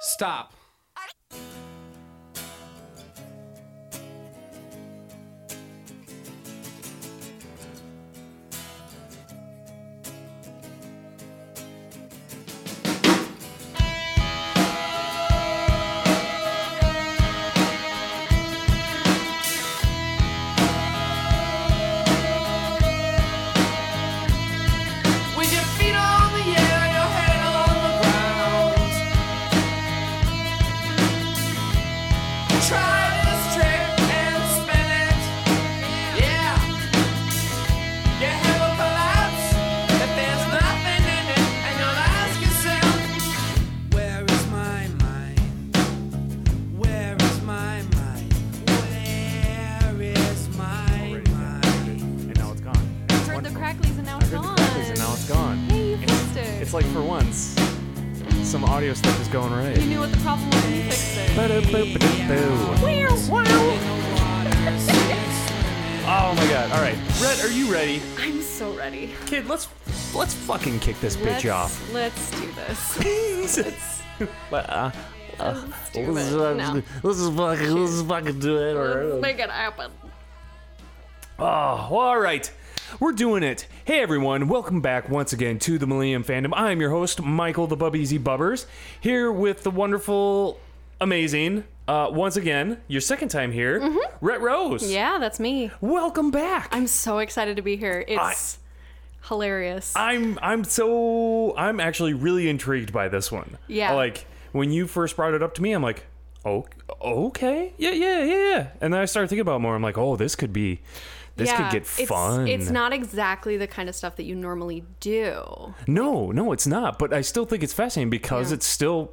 Stop. Kick this bitch let's, off. Let's do this. let's, But, uh, let's do let's, it. uh, No. let's just fucking let's just fucking do it. Let's right. make it happen. Oh, all right. We're doing it. Hey everyone, welcome back once again to the Millennium Fandom. I'm your host, Michael the Bubbeasy Bubbers, here with the wonderful, amazing, uh, once again, your second time here, Rhett Rose. Mm-hmm. Yeah, that's me. Welcome back. I'm so excited to be here. It's hilarious. I'm I'm so I'm actually really intrigued by this one. Yeah. Like when you first brought it up to me, I'm like, oh, okay, yeah, yeah, yeah, yeah. And then I started thinking about it more. I'm like, oh, this could be, this yeah, could get it's, fun. It's not exactly the kind of stuff that you normally do. No, no, it's not. But I still think it's fascinating because Yeah. it's still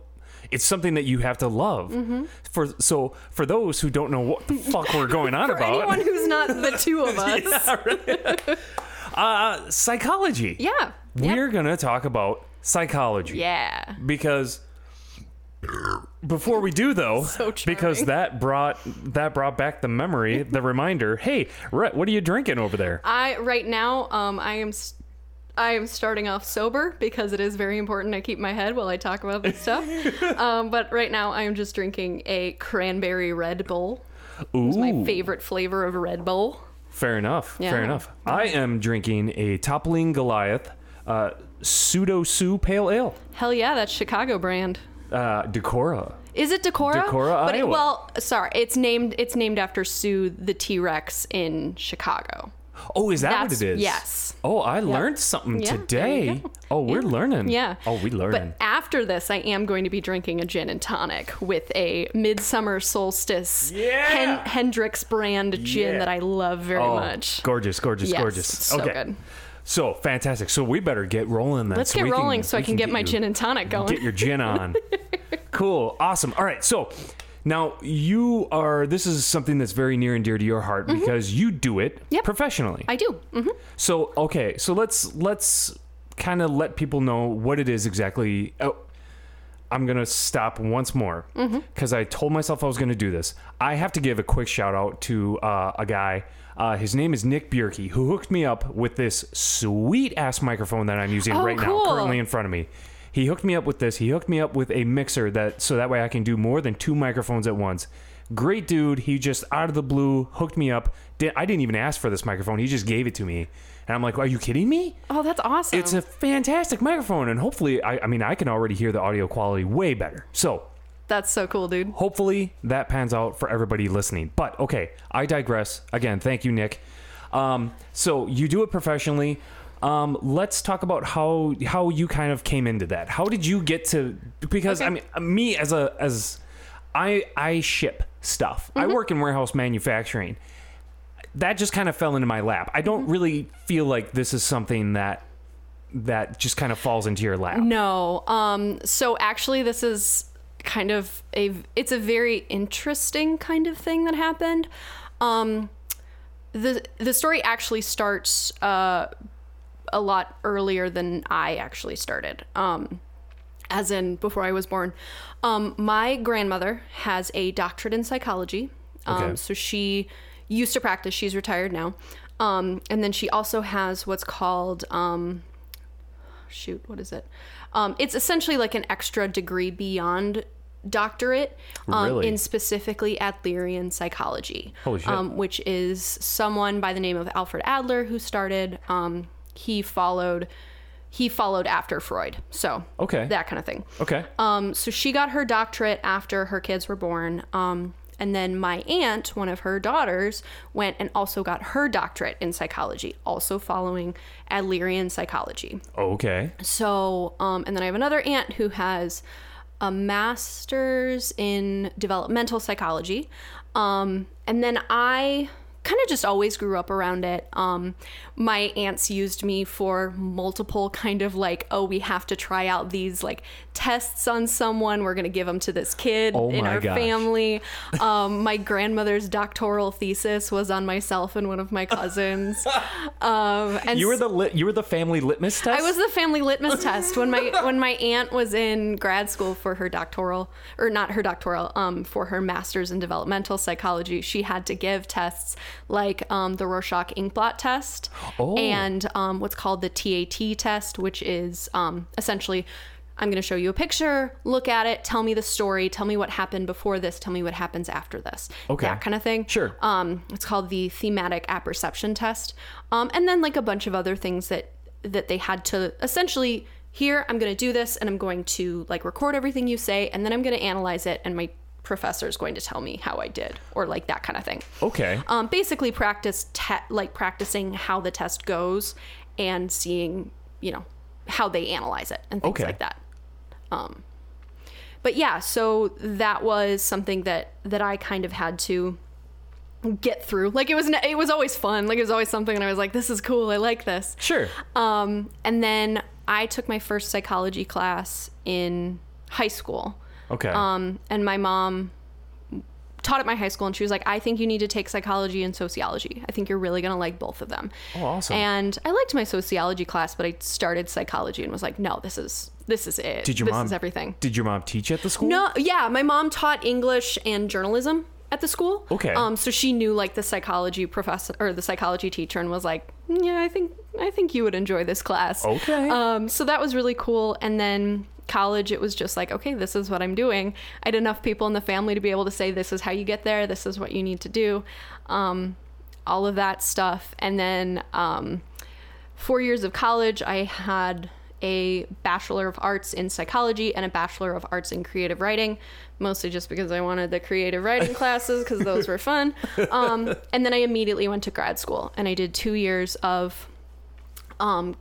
it's something that you have to love. Mm-hmm. For so for those who don't know what the fuck we're going on For about, anyone who's not the two of us. uh, psychology. Yeah. We're gonna talk about psychology. Yeah. Because before we do though, So because that brought that brought back the memory, the reminder. Hey, Rhett, what are you drinking over there? I right now, um, I am. s I am starting off sober because it is very important I keep my head while I talk about this stuff. um, but right now, I am just drinking a cranberry Red Bull. Ooh, It's my favorite flavor of Red Bull. Fair enough. Yeah. Fair enough. I am drinking a Toppling Goliath uh, PseudoSue Pale Ale. Hell yeah, that's Chicago brand. uh, Decorah. Is it Decorah? Decorah, but it, Iowa. well, sorry, it's named it's named after Sue the T Rex in Chicago. Oh, is that That's- what it is? yes. Oh, I learned something Yeah, today. Oh, we're learning. Yeah. Oh, we learning. But after this, I am going to be drinking a gin and tonic with a midsummer solstice Yeah. Hen- Hendrick's brand gin Yeah. that I love very oh, much. gorgeous, gorgeous, Yes, gorgeous. so okay. good. So fantastic. So we better get rolling then. Let's so get rolling so I can get my you- gin and tonic going. Get your gin on. cool. Awesome. All right. So now you are. This is something that's very near and dear to your heart because you do it Mm-hmm. Yep. professionally. I do. hmm So okay, so let's let's kind of let people know what it is exactly. Oh, I'm gonna stop once more because I told myself I was gonna do this. I have to give a quick shout out to uh, a guy. Uh, his name is Nick Bierke, who hooked me up with this sweet ass microphone that I'm using Oh, right cool. now, currently in front of me. He hooked me up with this. He hooked me up with a mixer that so that way I can do more than two microphones at once. Great dude. He just out of the blue hooked me up. Di- I didn't even ask for this microphone. He just gave it to me, and I'm like, "Are you kidding me?" Oh, that's awesome. It's a fantastic microphone, and hopefully, I, I mean, I can already hear the audio quality way better. So that's so cool, dude. hopefully that pans out for everybody listening. But okay, I digress. Again, thank you, Nick. Um, so you do it professionally. Um, let's talk about how how you kind of came into that. How did you get to? Because I mean, me as a as I I ship stuff. I work in warehouse manufacturing. That just kind of fell into my lap. I don't really feel like this is something that that just kind of falls into your lap. No. Um. So actually, this is kind of a. It's a very interesting kind of thing that happened. Um. The the story actually starts uh, a lot earlier than I actually started. Um. As in before I was born. Um. My grandmother has a doctorate in psychology. Um. Okay. So she used to practice. She's retired now. Um. And then she also has what's called um shoot, what is it? Um, it's essentially like an extra degree beyond doctorate um, Really? in specifically Adlerian psychology. Um, which is someone by the name of Alfred Adler who started. He followed he followed after Freud, so Okay. that kind of thing. Okay. Um, so she got her doctorate after her kids were born. Um, and then my aunt, one of her daughters, went and also got her doctorate in psychology, also following Adlerian psychology. okay. So, um, and then I have another aunt who has a master's in developmental psychology. Um, and then I kind of just always grew up around it. Um, my aunts used me for multiple kind of like, oh, we have to try out these like tests on someone. We're going to give them to this kid Oh in our gosh. family. Um, my grandmother's doctoral thesis was on myself and one of my cousins. Um, and You were the lit, you were the family litmus test. I was the family litmus test when my when my aunt was in grad school for her doctoral or not her doctoral um for her master's in developmental psychology. She had to give tests like um, the Rorschach inkblot test Oh. and um, what's called the TAT test, which is um, essentially. I'm going to show you a picture, look at it, tell me the story, tell me what happened before this, tell me what happens after this. Okay. That kind of thing. Sure. Um, it's called the thematic apperception test. Um, and then like a bunch of other things that that they had to essentially here I'm going to do this and I'm going to like record everything you say and then I'm going to analyze it and my professor is going to tell me how I did or like that kind of thing. okay. Um, basically practice te- like practicing how the test goes and seeing you know how they analyze it and things Okay. like that. Um, but yeah, so that was something that that I kind of had to get through. Like it was it was always fun. Like it was always something and I was like, this is cool. I like this. sure. Um, and then I took my first psychology class in high school. okay. Um, and my mom taught at my high school, and she was like, I think you need to take psychology and sociology. I think you're really going to like both of them. Oh, awesome. And I liked my sociology class, but I started psychology and was like, no, this is this is it. Did your this mom is everything. Did your mom teach at the school? No, yeah, my mom taught English and journalism at the school. Okay. Um, so she knew like the psychology professor or the psychology teacher and was like, yeah, I think I think you would enjoy this class. Okay. Um, so that was really cool. And then college, it was just like, okay, this is what I'm doing. I had enough people in the family to be able to say, this is how you get there. This is what you need to do. Um, all of that stuff. And then um, four years of college, I had a Bachelor of Arts in Psychology and a Bachelor of Arts in Creative Writing, mostly just because I wanted the creative writing classes because those were fun. Um, and then I immediately went to grad school and I did two years of um,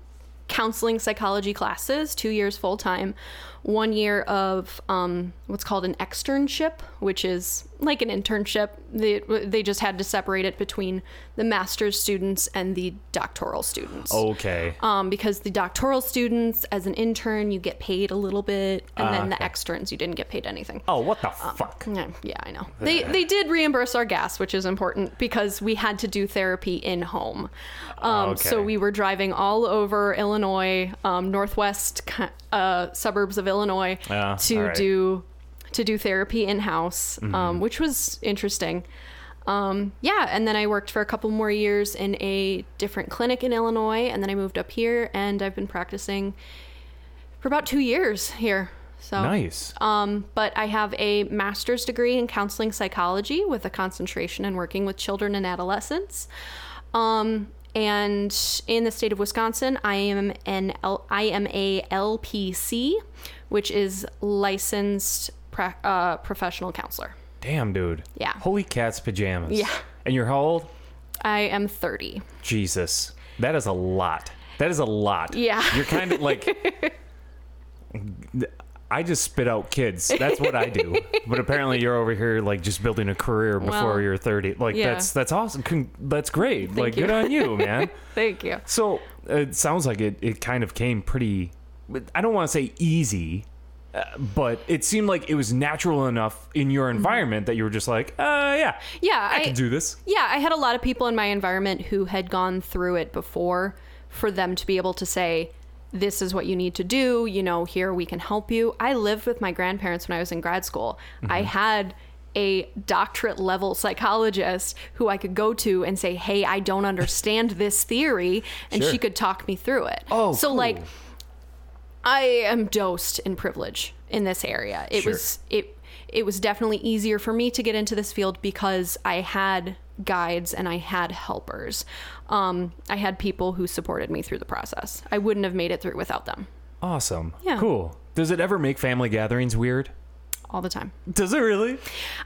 counseling psychology classes, two years full time, one year of um, what's called an externship, which is like an internship. They, they just had to separate it between the master's students and the doctoral students. Okay. Um, because the doctoral students, as an intern, you get paid a little bit, and Ah, then the okay. externs, you didn't get paid anything. oh, what the fuck? Yeah, yeah, I know. They they did reimburse our gas, which is important because we had to do therapy in home. Um, So we were driving all over Illinois, um, northwest uh, suburbs of Illinois, Yeah, to right. do to do therapy in house, Mm-hmm. um, which was interesting. Um, yeah, and then I worked for a couple more years in a different clinic in Illinois, and then I moved up here, and I've been practicing for about two years here. So Nice. um, but I have a master's degree in counseling psychology with a concentration in working with children and adolescents. Um, and in the state of Wisconsin, I am an L- I am a LPC, which is licensed pra- uh, professional counselor. Damn, dude. Yeah. Holy cat's pajamas. Yeah. And you're how old? I am 30. Jesus. That is a lot. That is a lot. Yeah. You're kind of like. I just spit out kids. That's what I do. but apparently, you're over here like just building a career before Well, you're 30. Like yeah. that's that's awesome. Con- that's great. like you. good on you, man. Thank you. So it sounds like it, it kind of came pretty, I don't want to say easy, uh, but it seemed like it was natural enough in your environment that you were just like, uh, yeah, Yeah, I, can do this. Yeah, I had a lot of people in my environment who had gone through it before for them to be able to say, this is what you need to do. You know, here we can help you. I lived with my grandparents when I was in grad school. Mm-hmm. I had a doctorate level psychologist who I could go to and say, hey, I don't understand this theory. And Sure. she could talk me through it. Oh, so cool. like, I am dosed in privilege in this area. It Sure. was it it was definitely easier for me to get into this field because I had guides and I had helpers. Um, I had people who supported me through the process. I wouldn't have made it through without them Awesome. Yeah. Cool. Does it ever make family gatherings weird? All the time. Does it really?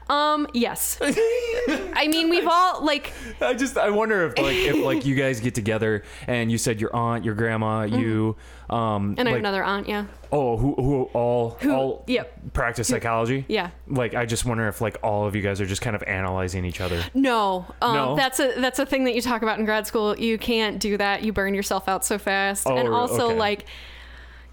Um, yes. I mean, we've all like I just I wonder if like if like you guys get together and you said your aunt, your grandma, you um Mm-hmm. and I have like, another aunt, yeah. oh who who all Who- all yep. practice psychology? Yeah. Like I just wonder if like all of you guys are just kind of analyzing each other. No, um, No? that's a that's a thing that you talk about in grad school. You can't do that. You burn yourself out so fast, Oh, and also Okay. like,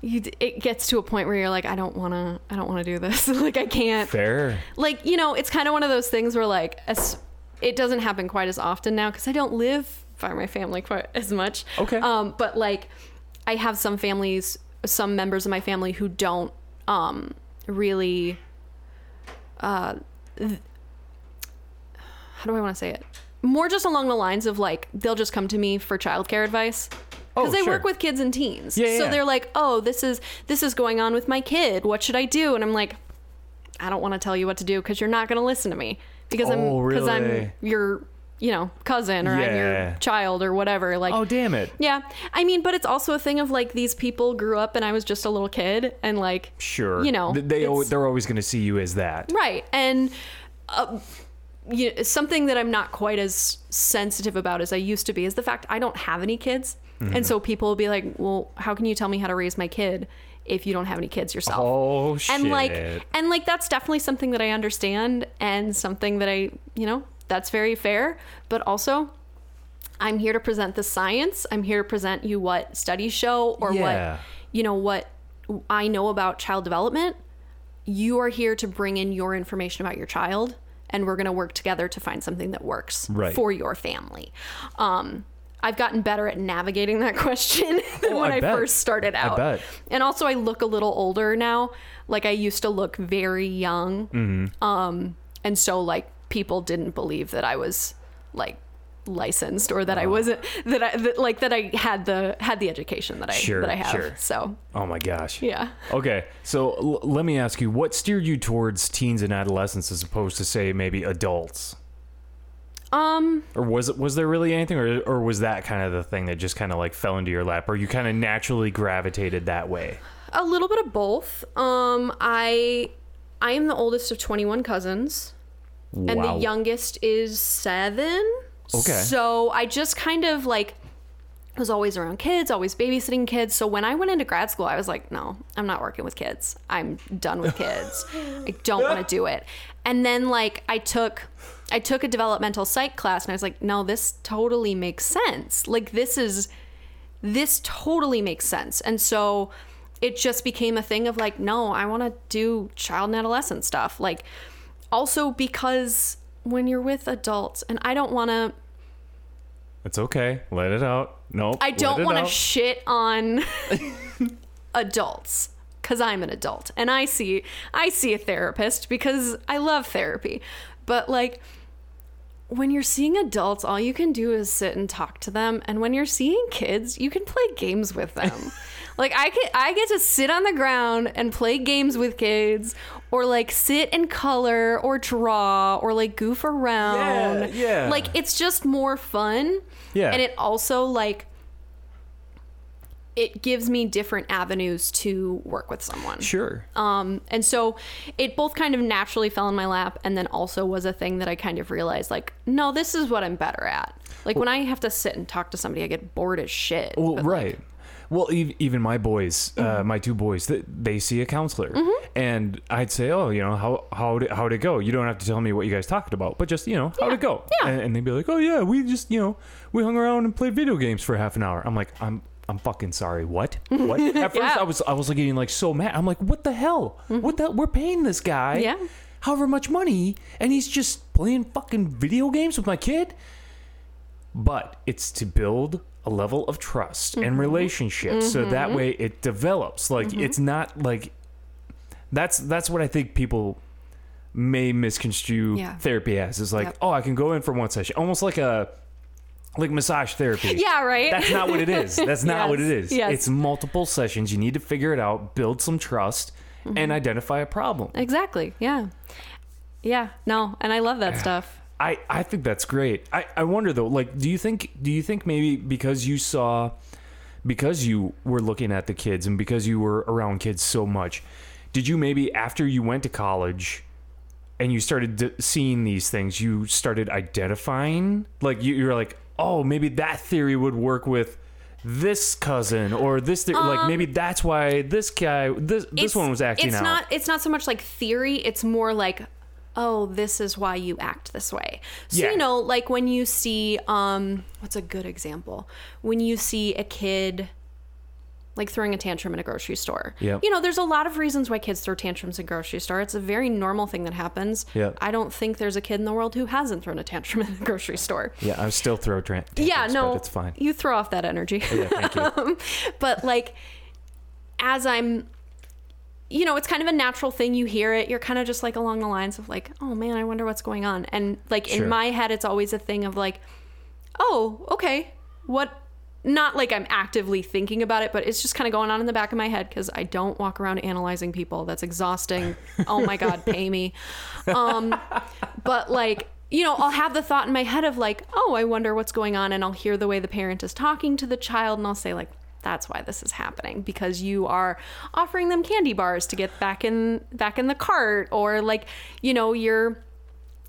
you it gets to a point where you're like, I don't want to, I don't want to do this. like I can't. Fair. Like you know, it's kind of one of those things where like, as, it doesn't happen quite as often now because I don't live by my family quite as much. Okay. Um, but like, I have some families, some members of my family who don't um really. Uh, how do I want to say it? More just along the lines of like they'll just come to me for childcare advice because Oh, they sure. work with kids and teens. Yeah, so yeah. they're like, "Oh, this is this is going on with my kid. What should I do?" And I'm like, "I don't want to tell you what to do because you're not going to listen to me because Oh, I'm because really? I'm your you know cousin or I'm your child or whatever." Like, Oh damn it. yeah, I mean, but it's also a thing of like these people grew up and I was just a little kid and like Sure. you know, Th- they they're always going to see you as that. Right. And uh, you something that I'm not quite as sensitive about as I used to be is the fact I don't have any kids. Mm-hmm. And so people will be like, well, how can you tell me how to raise my kid if you don't have any kids yourself? Oh shit. and like and like that's definitely something that I understand and something that I, you know, that's very fair, but also I'm here to present the science. I'm here to present you what studies show or Yeah. what you know what I know about child development. You are here to bring in your information about your child and we're going to work together to find something that works Right. for your family. Um I've gotten better at navigating that question than Oh, when I I, first started out. bet. And also, I look a little older now. Like I used to look very young. Mm-hmm. Um, and so like people didn't believe that I was like licensed or that I wasn't that I that, like that I had the had the education that I Sure, that I have. sure. So Oh my gosh. yeah. Okay, so l- let me ask you, what steered you towards teens and adolescents as opposed to say maybe adults? Um. Or was it was there really anything, or or was that kind of the thing that just kind of like fell into your lap, or you kind of naturally gravitated that way? A little bit of both. Um, I I am the oldest of 21 cousins, and the youngest is seven. Okay. So I just kind of like was always around kids, always babysitting kids. So when I went into grad school, I was like, no, I'm not working with kids. I'm done with kids. I don't want to do it. And then like I took I took a developmental psych class and I was like, no, this totally makes sense. Like this is this totally makes sense. And so it just became a thing of like, no, I want to do child and adolescent stuff. Like also because when you're with adults and I don't want to It's okay, let it out. No, I don't want to shit on adults cuz I'm an adult and I see I see a therapist because I love therapy. But like when you're seeing adults, all you can do is sit and talk to them. And when you're seeing kids, you can play games with them. like I get, I get to sit on the ground and play games with kids, or like sit and color, or draw, or like goof around. Yeah, yeah. Like it's just more fun. Yeah. And it also like it gives me different avenues to work with someone. Sure. Um, and so it both kind of naturally fell in my lap and then also was a thing that I kind of realized like, no, this is what I'm better at. Like when I have to sit and talk to somebody, I get bored as shit. Well, But, like, right. Well, even my boys, uh, my two boys, they see a counselor, and I'd say, "Oh, you know, how how did how'd it go? You don't have to tell me what you guys talked about, but just you know, how'd it go?" yeah. And, and they'd be like, "Oh yeah, we just you know, we hung around and played video games for half an hour." I'm like, "I'm I'm fucking sorry. What? What?" At first, Yeah. I was I was like getting like so mad. I'm like, "What the hell? Mm-hmm. What the? We're paying this guy, Yeah. however much money, and he's just playing fucking video games with my kid." but it's to build a level of trust Mm-hmm. and relationship so that mm-hmm. way it develops like mm-hmm. it's not like that's that's what i think people may misconstrue Yeah. therapy as is like Yep. oh i can go in for one session almost like a like massage therapy Yeah, right. that's not what it is that's not what it is. Yes, it's multiple sessions you need to figure it out build some trust mm-hmm. and identify a problem. Exactly. Yeah. Yeah. No, and I love that stuff. I, I think that's great. I, I wonder though, like, do you think do you think maybe because you saw because you were looking at the kids and because you were around kids so much, did you maybe after you went to college and you started d- seeing these things, you started identifying like you, you're like, oh, maybe that theory would work with this cousin or this the- like maybe that's why this guy this this one was acting it's out. not it's not so much like theory it's more like oh this is why you act this way so Yeah. you know like when you see um what's a good example when you see a kid like throwing a tantrum in a grocery store Yep. you know there's a lot of reasons why kids throw tantrums in grocery store it's a very normal thing that happens Yep. i don't think there's a kid in the world who hasn't thrown a tantrum in a grocery store yeah, I still throw tra- yeah no but it's fine. you throw off that energy oh, Yeah, thank you. Um, but like as i'm you know it's kind of a natural thing you hear it you're kind of just like along the lines of like oh man i wonder what's going on and like Sure. in my head it's always a thing of like oh okay what not like i'm actively thinking about it but it's just kind of going on in the back of my head because i don't walk around analyzing people. That's exhausting. Oh my god pay me. Um but like you know i'll have the thought in my head of like oh i wonder what's going on and i'll hear the way the parent is talking to the child and i'll say like that's why this is happening because you are offering them candy bars to get back in back in the cart or like you know you're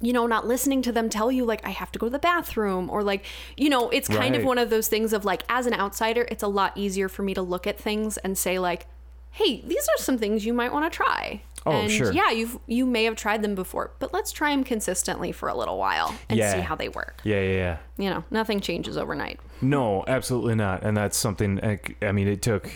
you know not listening to them tell you like i have to go to the bathroom or like you know it's kind of one of those things of like as an outsider it's a lot easier for me to look at things and say like hey these are some things you might want to try Oh, and sure. yeah you've you may have tried them before but let's try them consistently for a little while and Yeah. see how they work Yeah, yeah, yeah. you know nothing changes overnight No, absolutely not. And that's something. like, I mean, it took,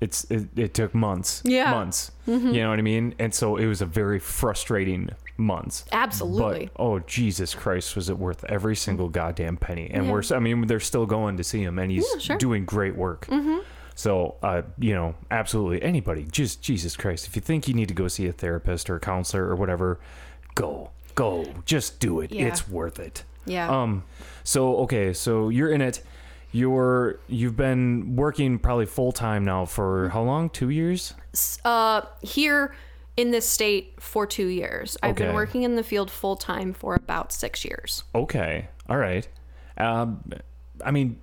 it's it, it took months. Yeah. months. Mm-hmm. You know what I mean? And so it was a very frustrating months. absolutely But oh Jesus Christ, was it worth every single goddamn penny? And Yeah. we're, I mean, they're still going to see him, and he's Yeah, sure. doing great work. Mm-hmm. So, uh, you know, absolutely anybody, just Jesus Christ, if you think you need to go see a therapist or a counselor or whatever, go, go, just do it. Yeah. It's worth it. yeah Um, so okay, so you're in it. You're you've been working probably full time now for how long? Two years? uh here in this state for two years i've been Okay. working in the field full time for about six years Okay, all right. Um, I mean,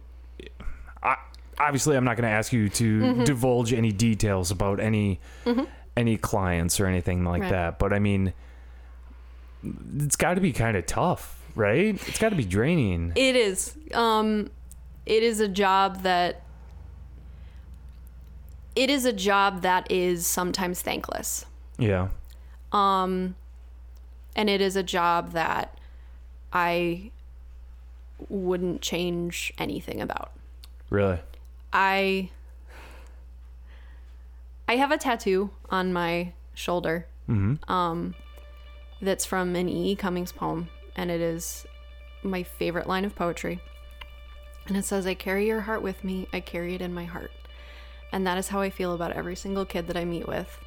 I, obviously, I'm not going to ask you to Mm-hmm. divulge any details about any any clients or anything like Right. that. But I mean, it's got to be kind of tough, right? It's got to be draining. It is. Um, it is a job that. It is a job that is sometimes thankless, Yeah. Um and it is a job that I wouldn't change anything about. Really. I I have a tattoo on my shoulder. Um, that's from an E. E. Cummings poem, and it is my favorite line of poetry. And it says, "I carry your heart with me. I carry it in my heart." And that is how I feel about every single kid that I meet with.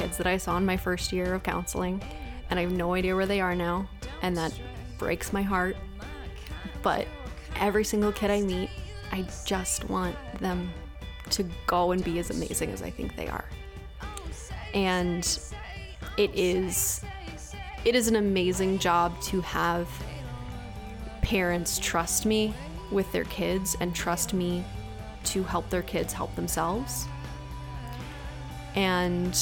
Kids that I saw in my first year of counseling, and I have no idea where they are now, and that breaks my heart. But every single kid I meet, I just want them to go and be as amazing as I think they are. And it is it is an amazing job to have parents trust me with their kids and trust me to help their kids help themselves. And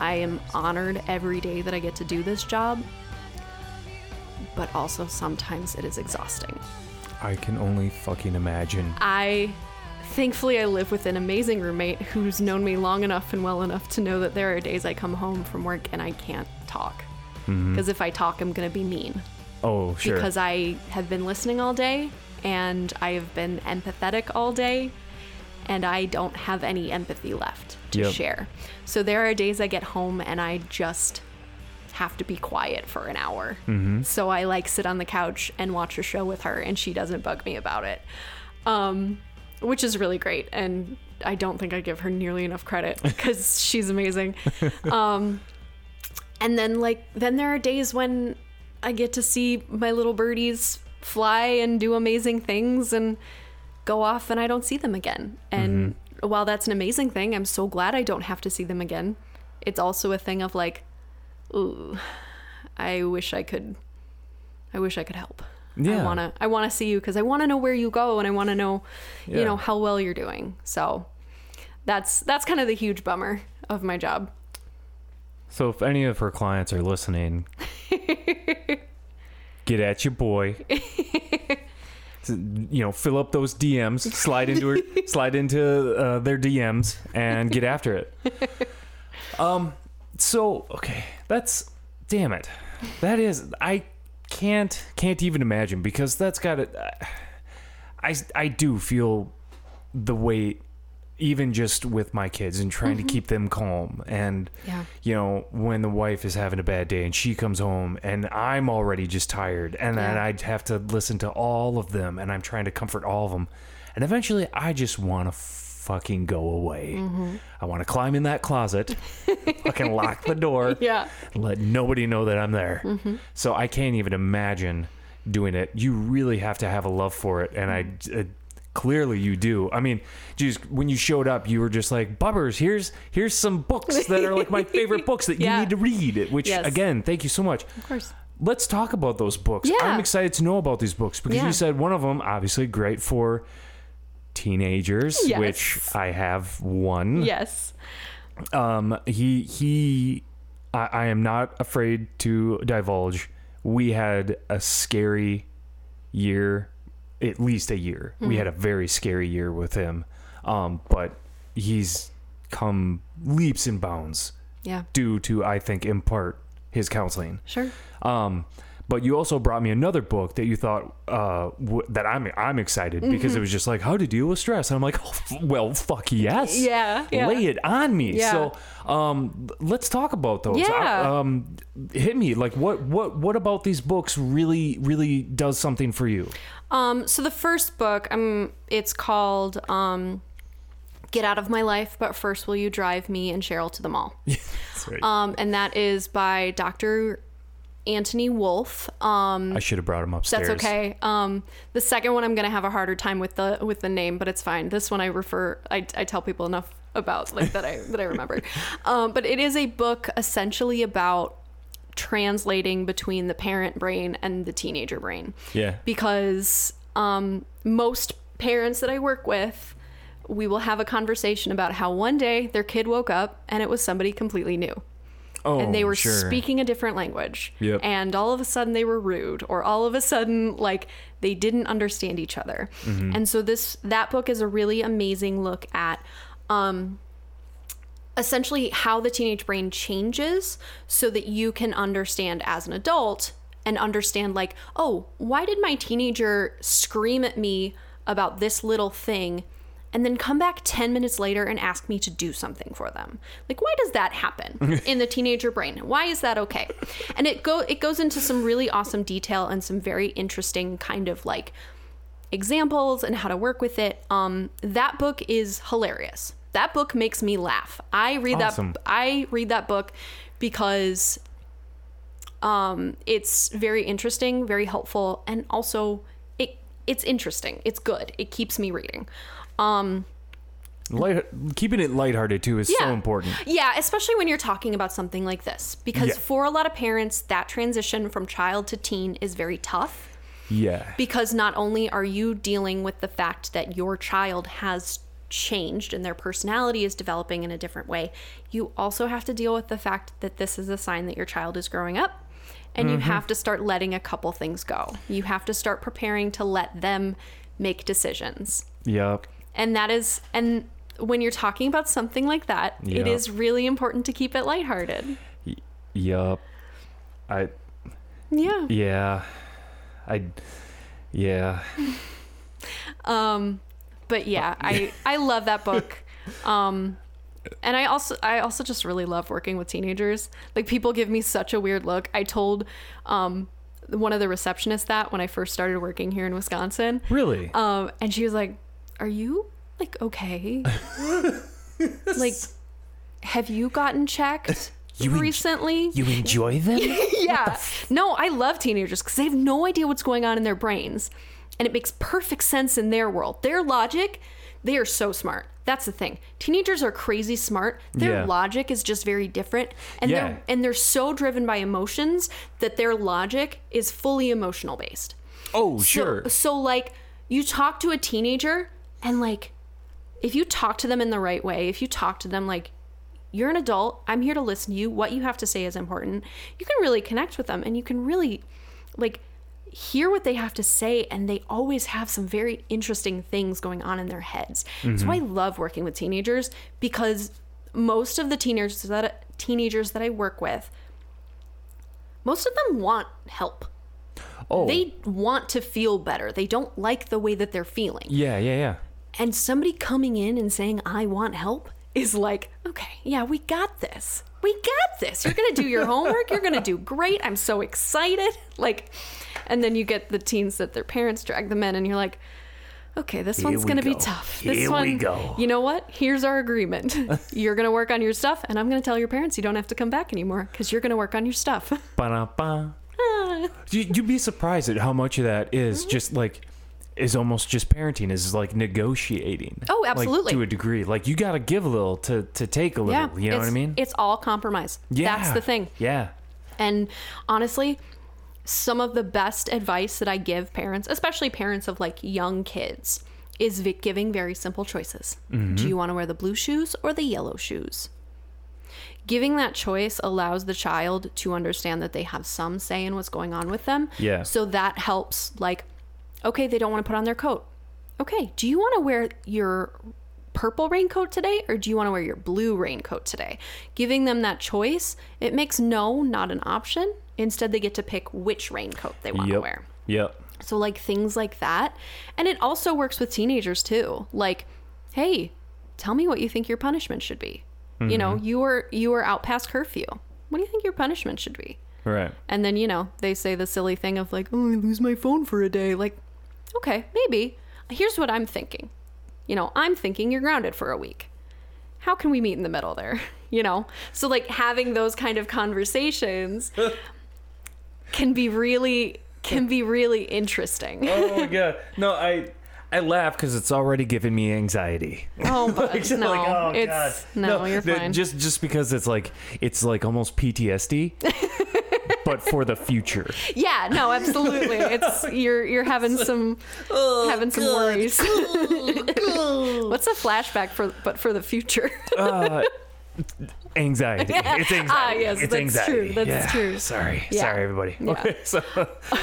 I am honored every day that I get to do this job. but also sometimes it is exhausting. I can only fucking imagine. I thankfully I live with an amazing roommate who's known me long enough and well enough to know that there are days I come home from work and I can't talk. Mm-hmm. Because if I talk, I'm going to be mean. Oh, sure. Because I have been listening all day and I have been empathetic all day and I don't have any empathy left to Yep. share. So there are days I get home and I just have to be quiet for an hour. So I like sit on the couch and watch a show with her and she doesn't bug me about it. Um, which is really great and I don't think I give her nearly enough credit because she's amazing. Um, and then like then there are days when I get to see my little birdies fly and do amazing things and go off and I don't see them again. And while that's an amazing thing, I'm so glad I don't have to see them again. It's also a thing of like, ooh, I wish I could I wish I could help. Yeah. I want to I want to see you cuz I want to know where you go and I want to know, Yeah. you know, how well you're doing. So that's that's kind of the huge bummer of my job. So if any of her clients are listening, get at your boy. you know, fill up those DMs, slide into her, slide into uh, their DMs, and get after it. Um. So okay, that's damn it. That is I can't can't even imagine because that's got it. I I do feel the weight even just with my kids and trying to keep them calm and Yeah. you know when the wife is having a bad day and she comes home and i'm already just tired and then i'd have to listen to all of them and i'm trying to comfort all of them and eventually i just want to fucking go away Mm-hmm. i want to climb in that closet fucking lock the door Yeah. let nobody know that i'm there Mm-hmm. so i can't even imagine doing it you really have to have a love for it and i uh, clearly you do i mean just when you showed up you were just like bubbers here's here's some books that are like my favorite books that you Yeah. need to read which Yes. again thank you so much Of course. let's talk about those books Yeah. i'm excited to know about these books because Yeah. you said one of them obviously great for teenagers Yes. which i have one Yes. um he he I, I am not afraid to divulge we had a scary year at least a year we had a very scary year with him um but he's come leaps and bounds Yeah. due to i think in part his counseling Sure. um, but you also brought me another book that you thought uh, w- that I'm I'm excited because Mm-hmm. it was just like how to deal with stress, and I'm like, oh, f- well, fuck yes, Yeah, yeah. lay it on me. Yeah. So, um, let's talk about those. Yeah. I- um, hit me like what what what about these books really really does something for you? Um, so the first book, um, it's called um, "Get Out of My Life," but first, will you drive me and Cheryl to the mall? Right. Um, and that is by Dr. Anthony Wolf. Um, I should have brought him upstairs. that's okay. Um, the second one, I'm gonna have a harder time with the with the name, but it's fine. This one, I refer. I, I tell people enough about like that I that I remember. Um, but it is a book essentially about translating between the parent brain and the teenager brain Yeah. because um, most parents that I work with, we will have a conversation about how one day their kid woke up and it was somebody completely new. Oh, and they were sure. speaking a different language. Yep. And all of a sudden they were rude, or all of a sudden, like, they didn't understand each other. Mm-hmm. And so, this, that book is a really amazing look at, um, essentially how the teenage brain changes so that you can understand as an adult and understand like oh why did my teenager scream at me about this little thing and then come back 10 minutes later and ask me to do something for them like why does that happen in the teenager brain why is that okay and it go it goes into some really awesome detail and some very interesting kind of like examples and how to work with it. Um, that book is hilarious. That book makes me laugh. I read Awesome. that. I read that book because um, it's very interesting, very helpful, and also it it's interesting. It's good. It keeps me reading. Um, Light, keeping it lighthearted too is so important. yeah, especially when you're talking about something like this, because Yeah. for a lot of parents, that transition from child to teen is very tough. Yeah. because not only are you dealing with the fact that your child has changed and their personality is developing in a different way, you also have to deal with the fact that this is a sign that your child is growing up and Mm-hmm. you have to start letting a couple things go. You have to start preparing to let them make decisions. Yep. And that is and when you're talking about something like that, it Yeah. is really important to keep it lighthearted. Yep. I Yeah. yeah. I yeah. Um, but yeah, I I love that book. Um, and I also I also just really love working with teenagers. Like people give me such a weird look. I told um one of the receptionists that when I first started working here in Wisconsin. Really? Um, and she was like, "Are you like okay? like, have you gotten checked You en- recently?" you enjoy them? yeah. No, I love teenagers because they have no idea what's going on in their brains. And it makes perfect sense in their world. Their logic, they are so smart. That's the thing. Teenagers are crazy smart. Their Yeah. logic is just very different. And Yeah. they're and they're so driven by emotions that their logic is fully emotional based. oh, So- sure. So, like you talk to a teenager and like if you talk to them in the right way, if you talk to them like you're an adult, I'm here to listen to you, what you have to say is important. You can really connect with them and you can really like hear what they have to say and they always have some very interesting things going on in their heads. So mm-hmm. I love working with teenagers because most of the teenagers that teenagers that I work with most of them want help oh. they want to feel better. They don't like the way that they're feeling. yeah, yeah, yeah. And somebody coming in and saying, I want help is like, okay, yeah, we got this. We got this. You're going to do your homework. You're going to do great. I'm so excited. Like, and then you get the teens that their parents drag them in, and you're like, okay, this one's going to be tough. This Here one, we go. you know what? Here's our agreement. you're going to work on your stuff, and I'm going to tell your parents you don't have to come back anymore because you're going to work on your stuff. Ba-da-ba. You, you'd be surprised at how much of that is Mm-hmm. just like is almost just parenting is like negotiating. Oh, Like, absolutely. to a degree, like you got to give a little to to take a little. yeah, you know what I mean? It's all compromise. yeah, That's the thing. Yeah. And honestly, some of the best advice that I give parents, especially parents of like young kids, is vi- giving very simple choices. Mm-hmm. Do you want to wear the blue shoes or the yellow shoes? Giving that choice allows the child to understand that they have some say in what's going on with them. Yeah. So that helps, like, okay, they don't want to put on their coat. Okay, do you want to wear your purple raincoat today or do you want to wear your blue raincoat today? Giving them that choice, it makes no not an option. Instead, they get to pick which raincoat they want to wear. Yep. So, like things like that. And it also works with teenagers too. Like, hey, tell me what you think your punishment should be. You know, Mm-hmm. you were you were out past curfew. What do you think your punishment should be? Right. And then, you know, they say the silly thing of like, oh, I lose my phone for a day. Like, okay, maybe. Here's what I'm thinking. You know, I'm thinking you're grounded for a week. How can we meet in the middle there? You know? So, like, having those kind of conversations can be really, can be really interesting. Oh my god. No, I I laugh because it's already giving me anxiety. Oh, but Like, no, like, oh, it's God. no, you're th- fine. Just just because it's like it's like almost PTSD, but for the future. yeah, no, absolutely. It's you're you're having some Oh, having some worries. What's a flashback for but for the future? Uh, anxiety. It's anxiety. Ah, yes, it's that's anxiety. true. That's Yeah. true. Sorry, Yeah. sorry, everybody. Yeah. Okay, so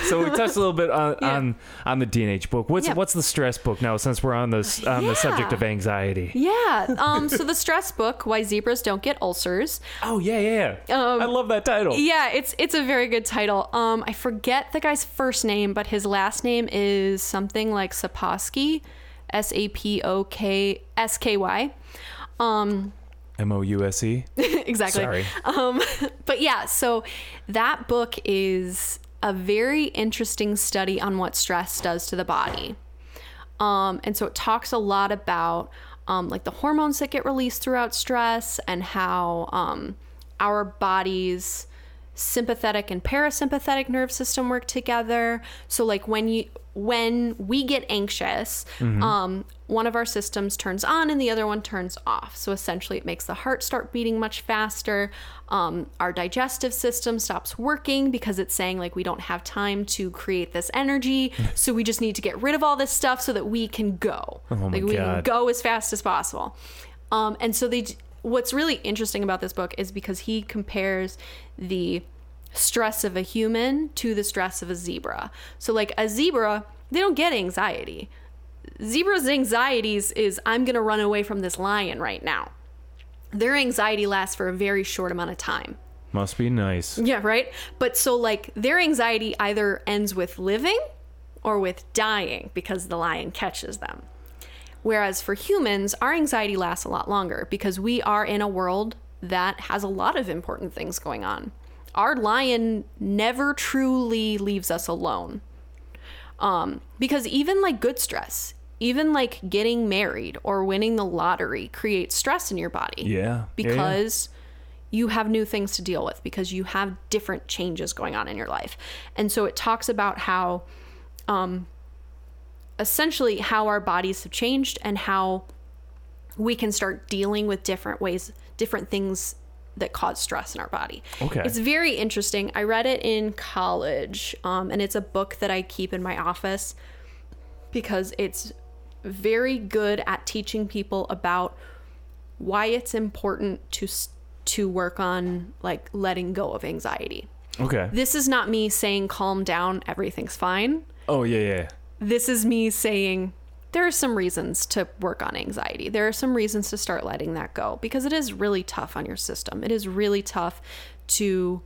so we touched a little bit on on, on the teenage book. What's what's the stress book now? Since we're on this on the subject of anxiety. Yeah. Um. So the stress book, Why Zebras Don't Get Ulcers. Oh yeah, yeah. yeah. Um, I love that title. Yeah, it's it's a very good title. Um, I forget the guy's first name, but his last name is something like Saposky, S A P O K S K Y. Um. M O U S E. exactly. Sorry. Um, but yeah, so that book is a very interesting study on what stress does to the body. Um, and so it talks a lot about um, like the hormones that get released throughout stress and how um, our bodies sympathetic and parasympathetic nerve system work together so like when you when we get anxious um, one of our systems turns on and the other one turns off. So essentially it makes the heart start beating much faster. Um, our digestive system stops working because it's saying like we don't have time to create this energy. So we just need to get rid of all this stuff so that we can go. Oh like we can God. go as fast as possible. Um, and so they what's really interesting about this book is because he compares the stress of a human to the stress of a zebra. So, like a zebra, they don't get anxiety. Zebra's anxieties is I'm going to run away from this lion right now. Their anxiety lasts for a very short amount of time. Must be nice. Yeah, right? But so, like, their anxiety either ends with living or with dying because the lion catches them. Whereas for humans, our anxiety lasts a lot longer because we are in a world that has a lot of important things going on. Our lion never truly leaves us alone. Um, because even like good stress, even like getting married or winning the lottery creates stress in your body Yeah. Yeah, yeah. because you have new things to deal with because you have different changes going on in your life. And so it talks about how um essentially how our bodies have changed and how we can start dealing with different ways, different things that cause stress in our body. Okay. It's very interesting. I read it in college, um, and it's a book that I keep in my office because it's very good at teaching people about why it's important to to work on like letting go of anxiety. Okay. This is not me saying calm down, everything's fine. oh yeah, yeah. This is me saying there are some reasons to work on anxiety. There are some reasons to start letting that go because it is really tough on your system. It is really tough to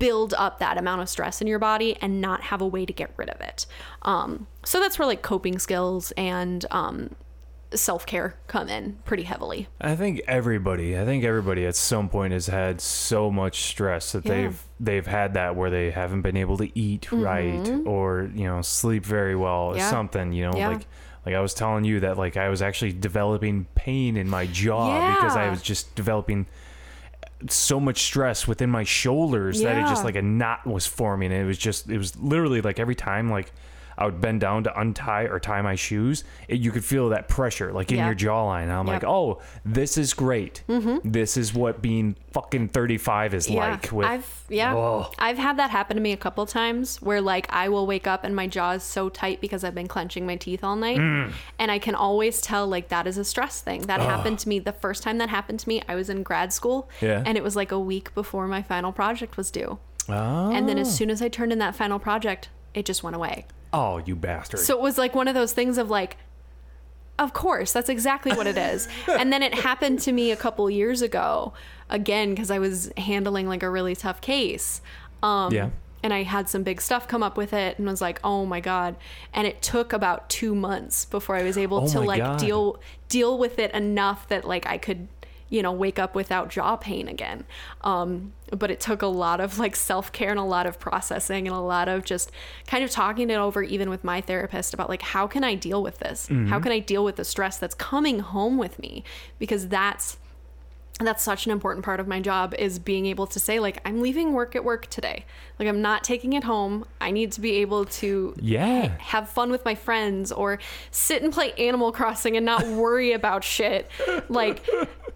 build up that amount of stress in your body and not have a way to get rid of it. Um, so that's where like coping skills and um, self care come in pretty heavily. I think everybody, I think everybody at some point has had so much stress that Yeah. they've they've had that where they haven't been able to eat right or you know sleep very well or Mm-hmm. Yeah. something. You know, Yeah. like like I was telling you that like I was actually developing pain in my jaw because I was just developing so much stress within my shoulders that it just like a knot was forming and it was just it was literally like every time like I would bend down to untie or tie my shoes, it, you could feel that pressure like in Yeah. your jawline. And I'm like, Yep. oh, this is great. This is what being fucking 35 is like. With I've yeah, Oh. I've had that happen to me a couple times where like I will wake up and my jaw is so tight because I've been clenching my teeth all night, Mm. and I can always tell like that is a stress thing. That happened to me the first time that happened to me. I was in grad school, Yeah. and it was like a week before my final project was due, oh, and then as soon as I turned in that final project, it just went away. Oh, you bastard. So it was like one of those things of like, of course, that's exactly what it is. and then it happened to me a couple years ago, again, because I was handling like a really tough case. Um, Yeah. And I had some big stuff come up with it and was like, oh my God. And it took about two months before I was able Oh to like God. deal deal with it enough that like I could you know wake up without jaw pain again. Um but it took a lot of like self-care and a lot of processing and a lot of just kind of talking it over even with my therapist about like how can i deal with this? How can i deal with the stress that's coming home with me? Because that's that's such an important part of my job is being able to say like i'm leaving work at work today. Like i'm not taking it home. I need to be able to Yeah. have fun with my friends or sit and play animal crossing and not worry about shit. Like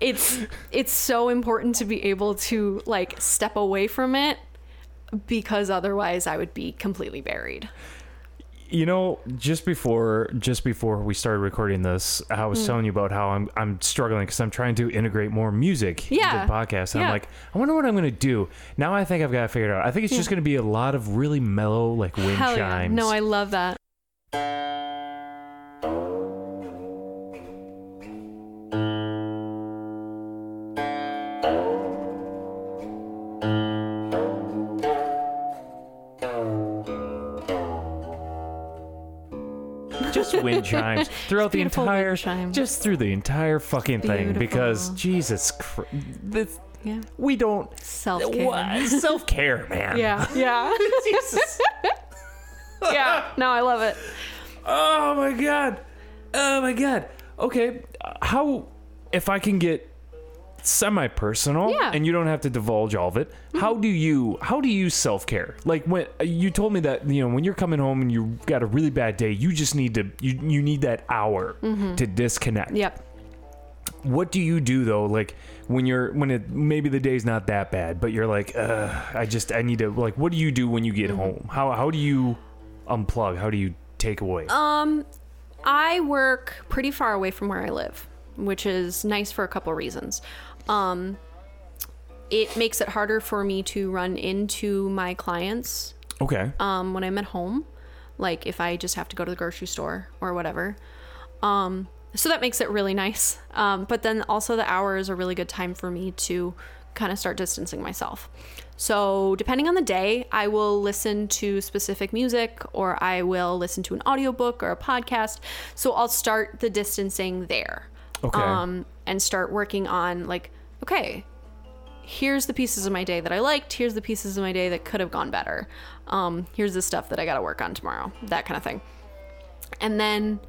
it's it's so important to be able to like step away from it because otherwise i would be completely buried You know, just before just before we started recording this, I was hmm. telling you about how I'm I'm struggling because I'm trying to integrate more music Yeah. into the podcast. And I'm like, I wonder what I'm gonna do. Now I think I've got it figured out. I think it's just gonna be a lot of really mellow like wind Hell yeah. chimes. no i love that wind chimes throughout the entire chimes. just through the entire fucking thing because. Jesus Christ, this, yeah we don't self-care self care, man. yeah yeah yeah no i love it Oh my god. Oh my god. Okay, uh, how if I can get semi-personal Yeah. and you don't have to divulge all of it. How do you how do you self-care? Like when uh, you told me that you know when you're coming home and you've got a really bad day you just need to you, you need that hour to disconnect. Yep. What do you do though? Like when you're when it maybe the day's not that bad but you're like uh i just i need to like what do you do when you get home? How how do you unplug? How do you take away? Um, I work pretty far away from where I live, which is nice for a couple reasons. Um, it makes it harder for me to run into my clients Okay. um, when I'm at home, like if I just have to go to the grocery store or whatever. Um, so that makes it really nice. Um, but then also the hour is a really good time for me to kind of start distancing myself. So depending on the day, I will listen to specific music or I will listen to an audiobook or a podcast. So I'll start the distancing there. Okay. Um, and start working on like, okay, here's the pieces of my day that I liked. Here's the pieces of my day that could have gone better. Um, here's the stuff that I got to work on tomorrow. That kind of thing. And then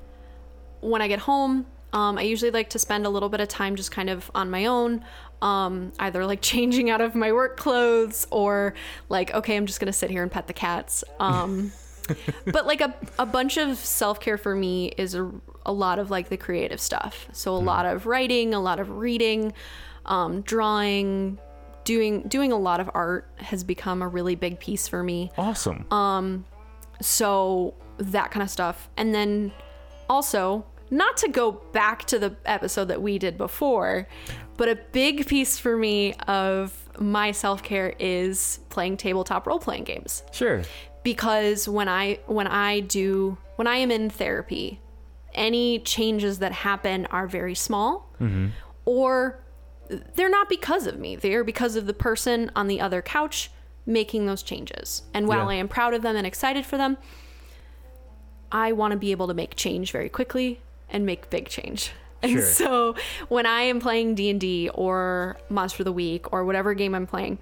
when I get home, um, I usually like to spend a little bit of time just kind of on my own, um, either like changing out of my work clothes or like, okay, I'm just gonna sit here and pet the cats. Um, but like a, a bunch of self care for me is a, a lot of like the creative stuff. So a lot of writing, a lot of reading, um, drawing, doing doing a lot of art has become a really big piece for me awesome. um, so that kind of stuff and then also not to go back to the episode that we did before but a big piece for me of my self-care is playing tabletop role-playing games sure. because when i when i do when i am in therapy any changes that happen are very small or they're not because of me they're because of the person on the other couch making those changes and while Yeah. i am proud of them and excited for them i want to be able to make change very quickly and make big change and Sure. so when i am playing d&d or monster of the week or whatever game i'm playing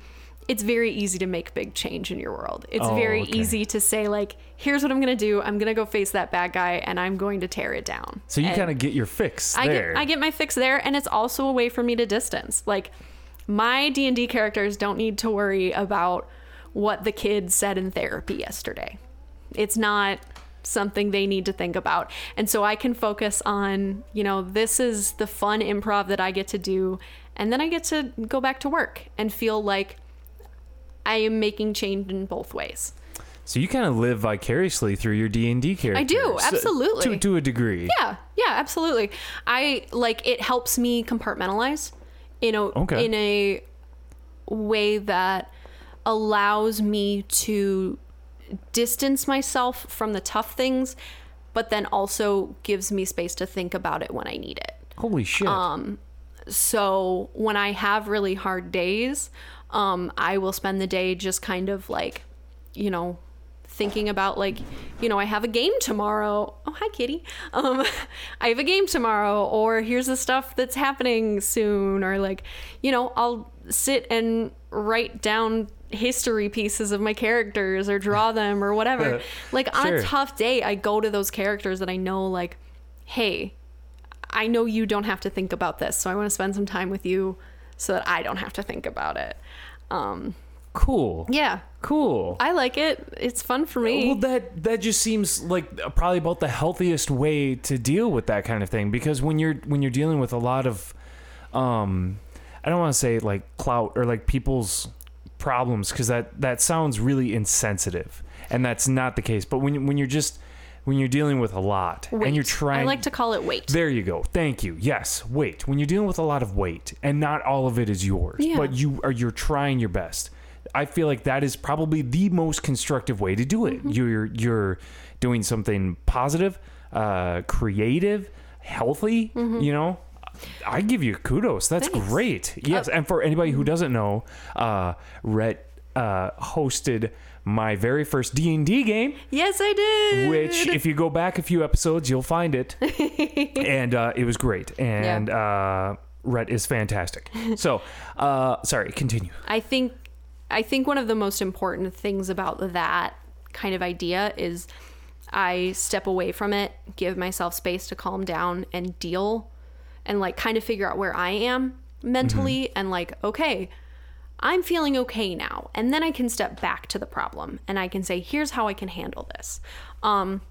it's very easy to make big change in your world it's Oh, very okay. easy to say like here's what i'm gonna do i'm gonna go face that bad guy and i'm going to tear it down So you kind of get your fix I there. get I get my fix there, and it's also a way for me to distance. Like my D and D characters don't need to worry about what the kid said in therapy yesterday. It's not something they need to think about, and so I can focus on you know this is the fun improv that I get to do, and then I get to go back to work and feel like I am making change in both ways. so you kind of live vicariously through your D and D characters. do, So- absolutely. to to a degree. Yeah, yeah, absolutely. I like it helps me compartmentalize in a Okay. in a way that allows me to distance myself from the tough things, but then also gives me space to think about it when I need it. Holy shit. Um, So when I have really hard days, um, I will spend the day just kind of like, you know, thinking about like, you know, I have a game tomorrow. Oh, hi, kitty. Um, I have a game tomorrow, or here's the stuff that's happening soon, or like, you know, I'll sit and write down history pieces of my characters or draw them or whatever. like on Sure. a tough day, I go to those characters that I know, like, hey, I know you don't have to think about this, so I want to spend some time with you so that I don't have to think about it. Um, cool. yeah, Cool. I like it. It's fun for me. Well, that that just seems like probably about the healthiest way to deal with that kind of thing because when you're when you're dealing with a lot of, um, I don't want to say like clout or like people's problems because that that sounds really insensitive and that's not the case. But when when you're just when you're dealing with a lot and you're trying, I like to call it weight. There you go. Thank you. Yes, weight. When you're dealing with a lot of weight and not all of it is yours, Yeah. but you are you're trying your best. I feel like that is probably the most constructive way to do it. Mm-hmm. You're you're doing something positive, uh, creative, healthy. You know, I give you kudos. That's Mm-hmm. Thanks. Uh, great. Yes, and for anybody who doesn't know, uh, Rhett uh, hosted my very first D and D game. Yes, I did. which if you go back a few episodes you'll find it. And uh, it was great. And uh, Rhett is fantastic. So uh, sorry continue. I think I think one of the most important things about that kind of idea is I step away from it, give myself space to calm down and deal and like kind of figure out where I am mentally and like okay, I'm feeling okay now. And then I can step back to the problem and I can say here's how I can handle this. Um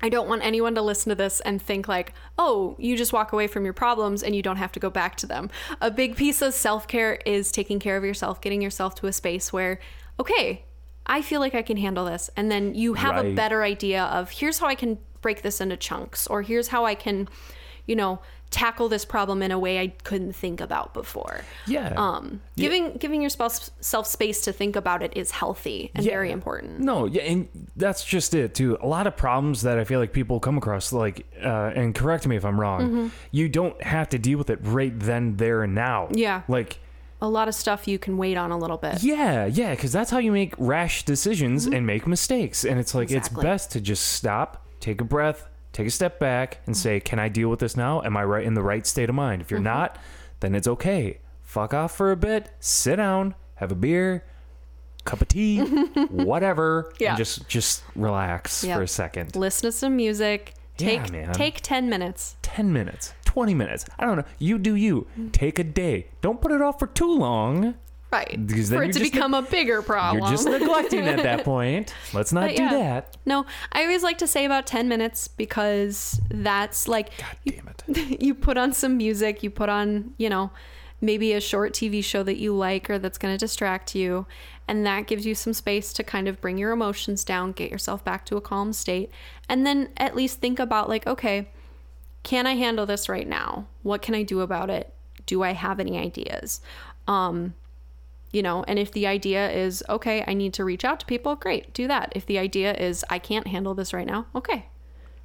I don't want anyone to listen to this and think like, "Oh, you just walk away from your problems and you don't have to go back to them." A big piece of self-care is taking care of yourself, getting yourself to a space where, "Okay, I feel like I can handle this." And then you have a better idea of, "Here's how I can break this into chunks," or "Here's how I can, you know, tackle this problem in a way I couldn't think about before. Yeah. Um, giving giving your spouse self space to think about it is healthy and Yeah. very important. No, yeah, and that's just it too. A lot of problems that I feel like people come across, like, uh, and correct me if I'm wrong. Mm-hmm. You don't have to deal with it right then, there, and now. Yeah. Like, A lot of stuff you can wait on a little bit. yeah, yeah, because that's how you make rash decisions and make mistakes. And it's like Mm-hmm. Exactly. it's best to just stop, take a breath, take a step back, and say, "Can I deal with this now? Am I right in the right state of mind?" If you're Mm-hmm. not, then it's okay. Fuck off for a bit, sit down, have a beer, cup of tea, whatever, Yeah. and just just relax Yep. for a second. Listen to some music. Yeah, Take man. take ten minutes. 10 minutes, 20 minutes. I don't know. You do you. Take a day. Don't put it off for too long. Right. Because For it to become a bigger problem. You're just neglecting at that point. Let's not But do yeah. that. No, I always like to say about 10 minutes because that's like you, Damn it. you put on some music, you put on, you know, maybe a short TV show that you like or that's going to distract you, and that gives you some space to kind of bring your emotions down, get yourself back to a calm state, and then at least think about like, okay, can I handle this right now? What can I do about it? Do I have any ideas? Um you know and if the idea is okay i need to reach out to people great do that. If the idea is i can't handle this right now okay.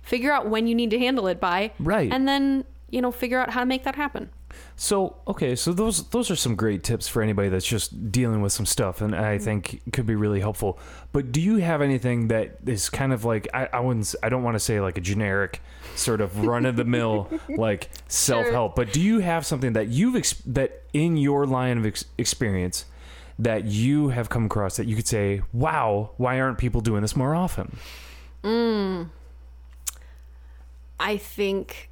Figure out when you need to handle it by Right. and then you know figure out how to make that happen. So, okay, so those those are some great tips for anybody that's just dealing with some stuff and I mm-hmm. think could be really helpful. But do you have anything that is kind of like I, I wouldn't I don't want to say like a generic sort of run of the mill like self-help, but do you have something that you've ex- that in your line of ex- experience that you have come across that you could say, "Wow, why aren't people doing this more often?" i think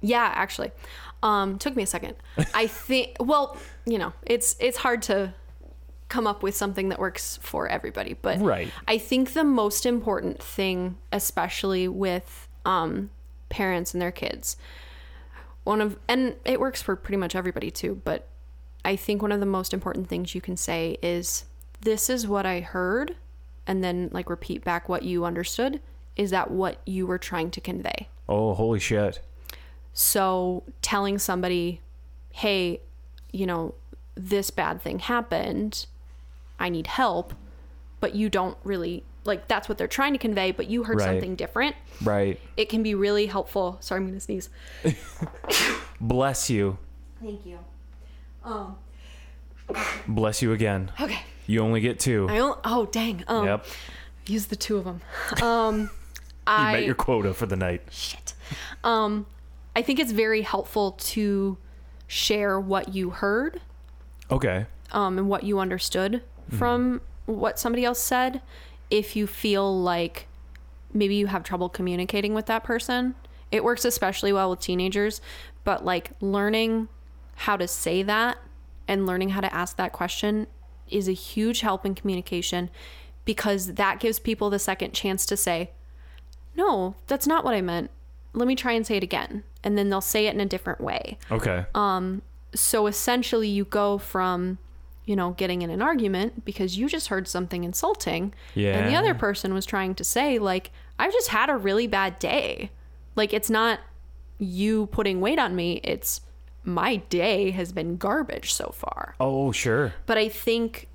yeah actually um took me a second i think well you know it's it's hard to come up with something that works for everybody but Right. i think the most important thing especially with um parents and their kids one of and it works for pretty much everybody too but i think one of the most important things you can say is this is what i heard and then like repeat back what you understood is that what you were trying to convey Oh, holy shit. so telling somebody hey you know this bad thing happened i need help but you don't really like that's what they're trying to convey but you heard Right. something different Right. it can be really helpful sorry i'm gonna sneeze Bless you. thank you um Bless you again. okay You only get two. I don't, oh dang um Yep. use the two of them um You i met your quota for the night. shit um i think it's very helpful to share what you heard Okay. um, and what you understood from what somebody else said if you feel like maybe you have trouble communicating with that person it works especially well with teenagers but like learning how to say that and learning how to ask that question is a huge help in communication because that gives people the second chance to say no that's not what i meant let me try and say it again and then they'll say it in a different way Okay. Um so essentially you go from you know getting in an argument because you just heard something insulting Yeah. and the other person was trying to say like i've just had a really bad day like it's not you putting weight on me it's my day has been garbage so far. Oh, sure. but i think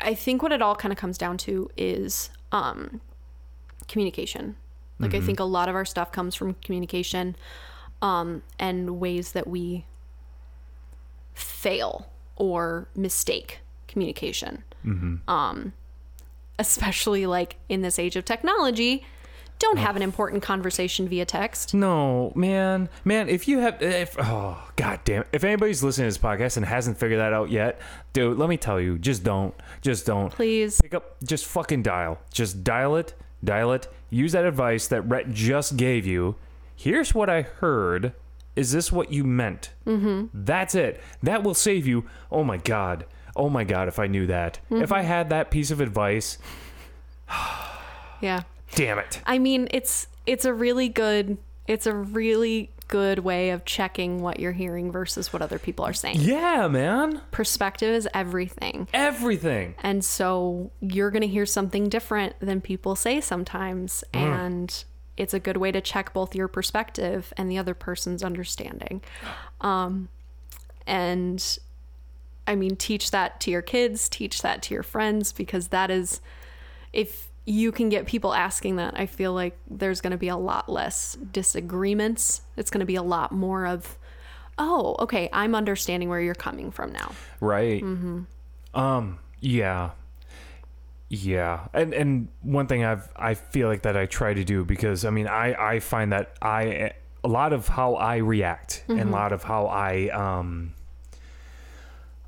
i think what it all kind of comes down to is um communication. Like i think a lot of our stuff comes from communication um and ways that we fail or mistake communication. Um especially like in this age of technology don't have an important conversation via text No, man, man. If you have, if oh god damn, if anybody's listening to this podcast and hasn't figured that out yet, dude, let me tell you, just don't, just don't. please Pick up, just fucking dial, just dial it, dial it. Use that advice that Rhett just gave you. Here's what I heard. Is this what you meant? Mm-hmm. That's it. That will save you. Oh my god. Oh my god. If I knew that, if I had that piece of advice, yeah damn it. I mean, it's it's a really good it's a really good way of checking what you're hearing versus what other people are saying. Yeah, man. Perspective is everything. Everything. And so you're going to hear something different than people say sometimes and it's a good way to check both your perspective and the other person's understanding. Um, and I mean, teach that to your kids, teach that to your friends, because that is, if you can get people asking that, I feel like there's going to be a lot less disagreements. It's going to be a lot more of, oh, okay, I'm understanding where you're coming from now. Right. Mm-hmm. Um. Yeah. Yeah. And and one thing I've I feel like that I try to do because I mean I I find that I a lot of how I react and Mm-hmm. a lot of how I um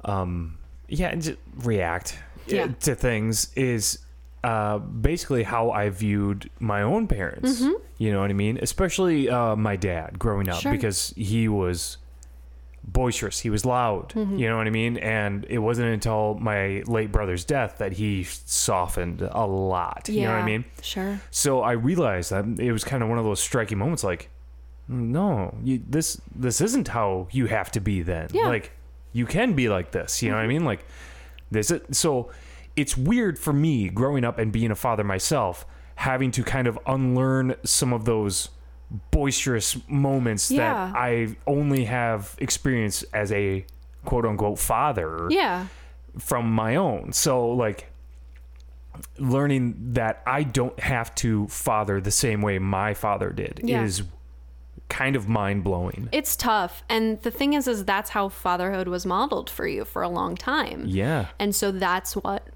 um yeah and react Yeah. to things is uh basically how I viewed my own parents. You know what I mean? Especially uh my dad growing up Mm-hmm. Sure. because he was boisterous. He was loud. Mm-hmm. You know what I mean? And it wasn't until my late brother's death that he softened a lot. You know what I mean? Sure. So I realized that it was kind of one of those striking moments like no, you, this this isn't how you have to be then. Yeah. Like you can be like this, you know what I mean? Like this is, so it's weird for me growing up and being a father myself having to kind of unlearn some of those boisterous moments Yeah. that I only have experienced as a quote unquote father Yeah. from my own. So like learning that I don't have to father the same way my father did Yeah. is kind of mind blowing. It's tough. And the thing is is that's how fatherhood was modeled for you for a long time. Yeah. And so that's what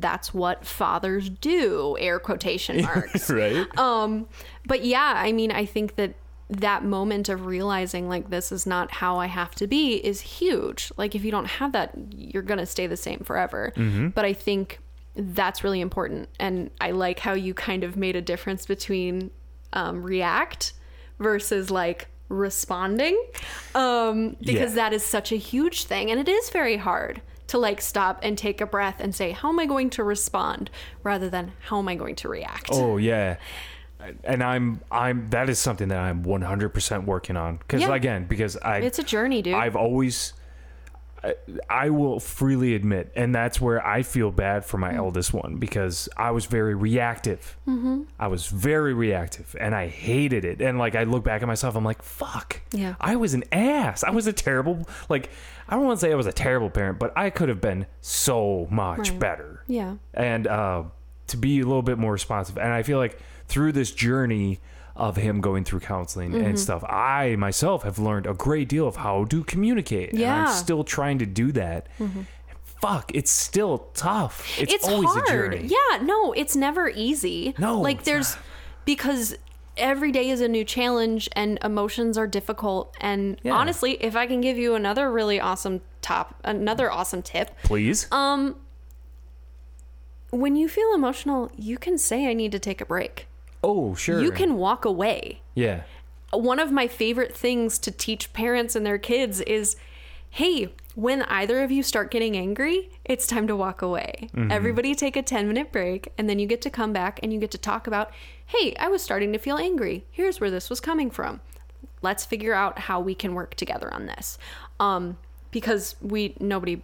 that's what fathers do, air quotation marks. right? um but yeah, I mean, I think that that moment of realizing like this is not how I have to be is huge. Like if you don't have that, you're going to stay the same forever. But I think that's really important and I like how you kind of made a difference between um react versus like responding um because Yeah. that is such a huge thing and it is very hard to like stop and take a breath and say how am i going to respond rather than how am i going to react Oh yeah. And I'm I'm that is something that I'm 100% working on cuz Yeah. again because I it's a journey dude I've always I, I will freely admit and that's where I feel bad for my Mm. eldest one because I was very reactive. Mm-hmm. I was very reactive and I hated it. And like I look back at myself I'm like fuck. Yeah. I was an ass. I was a terrible like I don't want to say I was a terrible parent, but I could have been so much Right. better yeah and uh, to be a little bit more responsive. And I feel like through this journey of him going through counseling Mm-hmm. and stuff, I myself have learned a great deal of how to communicate. Yeah. Mm-hmm. I'm still trying to do that. And fuck, it's still tough. It's, it's always hard a journey. yeah no it's never easy No, like it's there's because every day is a new challenge and emotions are difficult and Yeah. honestly if i can give you another really awesome top another awesome tip Please. Um, when you feel emotional you can say i need to take a break oh, sure. you can walk away Yeah. one of my favorite things to teach parents and their kids is hey, when either of you start getting angry, it's time to walk away. Everybody take a 10 minute break, and then you get to come back and you get to talk about, hey, I was starting to feel angry. Here's where this was coming from. Let's figure out how we can work together on this. Um, because we, nobody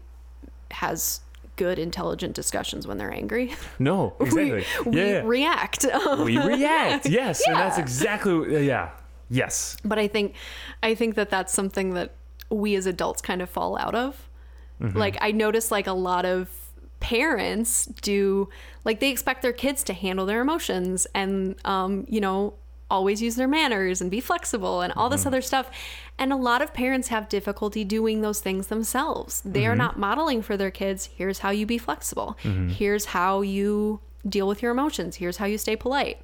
has good, intelligent discussions when they're angry. No, exactly. we yeah. react. we react. Yes. And that's Yeah. exactly, yeah. Yes. but i think i think that that's something that we as adults kind of fall out of. Mm-hmm. Like i notice like a lot of parents do like they expect their kids to handle their emotions and um you know always use their manners and be flexible and all this mm-hmm. other stuff. And a lot of parents have difficulty doing those things themselves. They are mm-hmm. not modeling for their kids here's how you be flexible. Here's how you deal with your emotions. Here's how you stay polite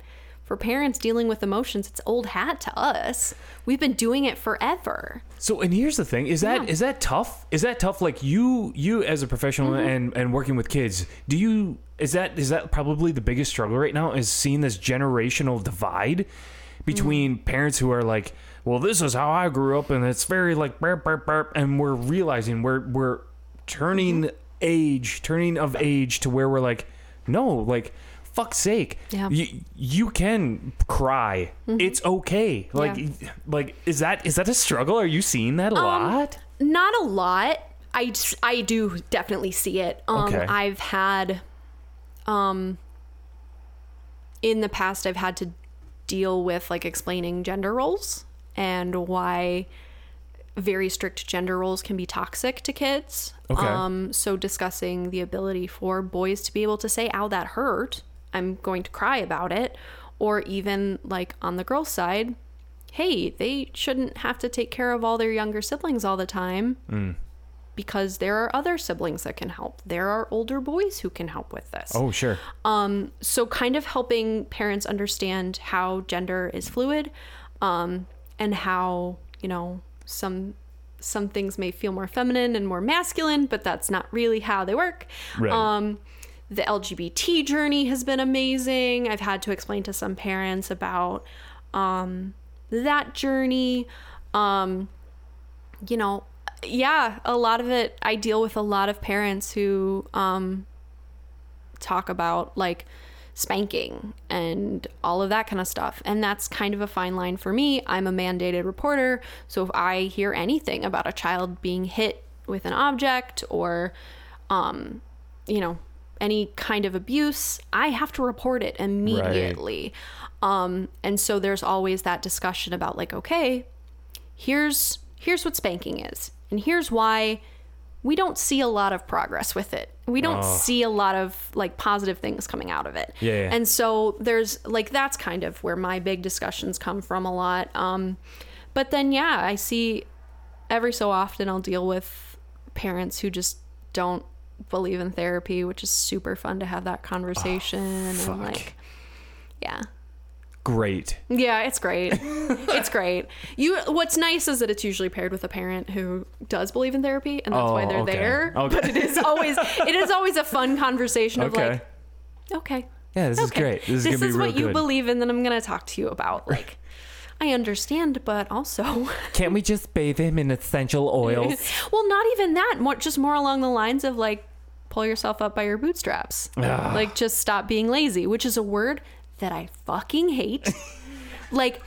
for parents dealing with emotions, it's old hat to us. We've been doing it forever. So and here's the thing: is that is Yeah. that tough? Is that tough? Like you, you as a professional Mm-hmm. and and working with kids, do you is that is that probably the biggest struggle right now? Is seeing this generational divide between Mm. parents who are like, well, this is how I grew up, and it's very like burp burp burp, and we're realizing we're we're turning Mm-hmm. age, turning of age to where we're like, no, like. Fuck's sake! Yeah. You you can cry. It's okay. Like Yeah. like is that is that a struggle? Are you seeing that a Um, lot? Not a lot. I, I do definitely see it. Um, Okay. I've had, um, in the past, I've had to deal with like explaining gender roles and why very strict gender roles can be toxic to kids. Okay. Um, so discussing the ability for boys to be able to say, "Ow, that hurt. I'm going to cry about it," or even like on the girl side, "Hey, they shouldn't have to take care of all their younger siblings all the time." Because there are other siblings that can help. There are older boys who can help with this Oh, sure. so kind of helping parents understand how gender is fluid um, and how you know some some things may feel more feminine and more masculine but that's not really how they work Right. um, the lgbt journey has been amazing i've had to explain to some parents about um, that journey um, you know yeah a lot of it i deal with a lot of parents who um, talk about like spanking and all of that kind of stuff. And that's kind of a fine line for me. I'm a mandated reporter. So if I hear anything about a child being hit with an object or, um, you know, any kind of abuse, I have to report it immediately. Um, and so there's always that discussion about like, okay, here's here's what spanking is, and here's why we don't see a lot of progress with it. We don't see a lot of like positive things coming out of it. Yeah, yeah. And so there's like that's kind of where my big discussions come from a lot. Um, but then yeah, I see every so often I'll deal with parents who just don't believe in therapy, which is super fun to have that conversation ah, and fuck. like yeah. Great. Yeah, it's great. it's great. You what's nice is that it's usually paired with a parent who does believe in therapy and that's why Oh, they're okay. there. Okay. But it is always it is always a fun conversation of Okay. like okay. Yeah, this is great. This is be real what you believe in that I'm going to talk to you about like I understand, but also Can't we just bathe him in essential oils? well, not even that. More just more along the lines of like pull yourself up by your bootstraps. Ah. Like just stop being lazy, which is a word that I fucking hate. like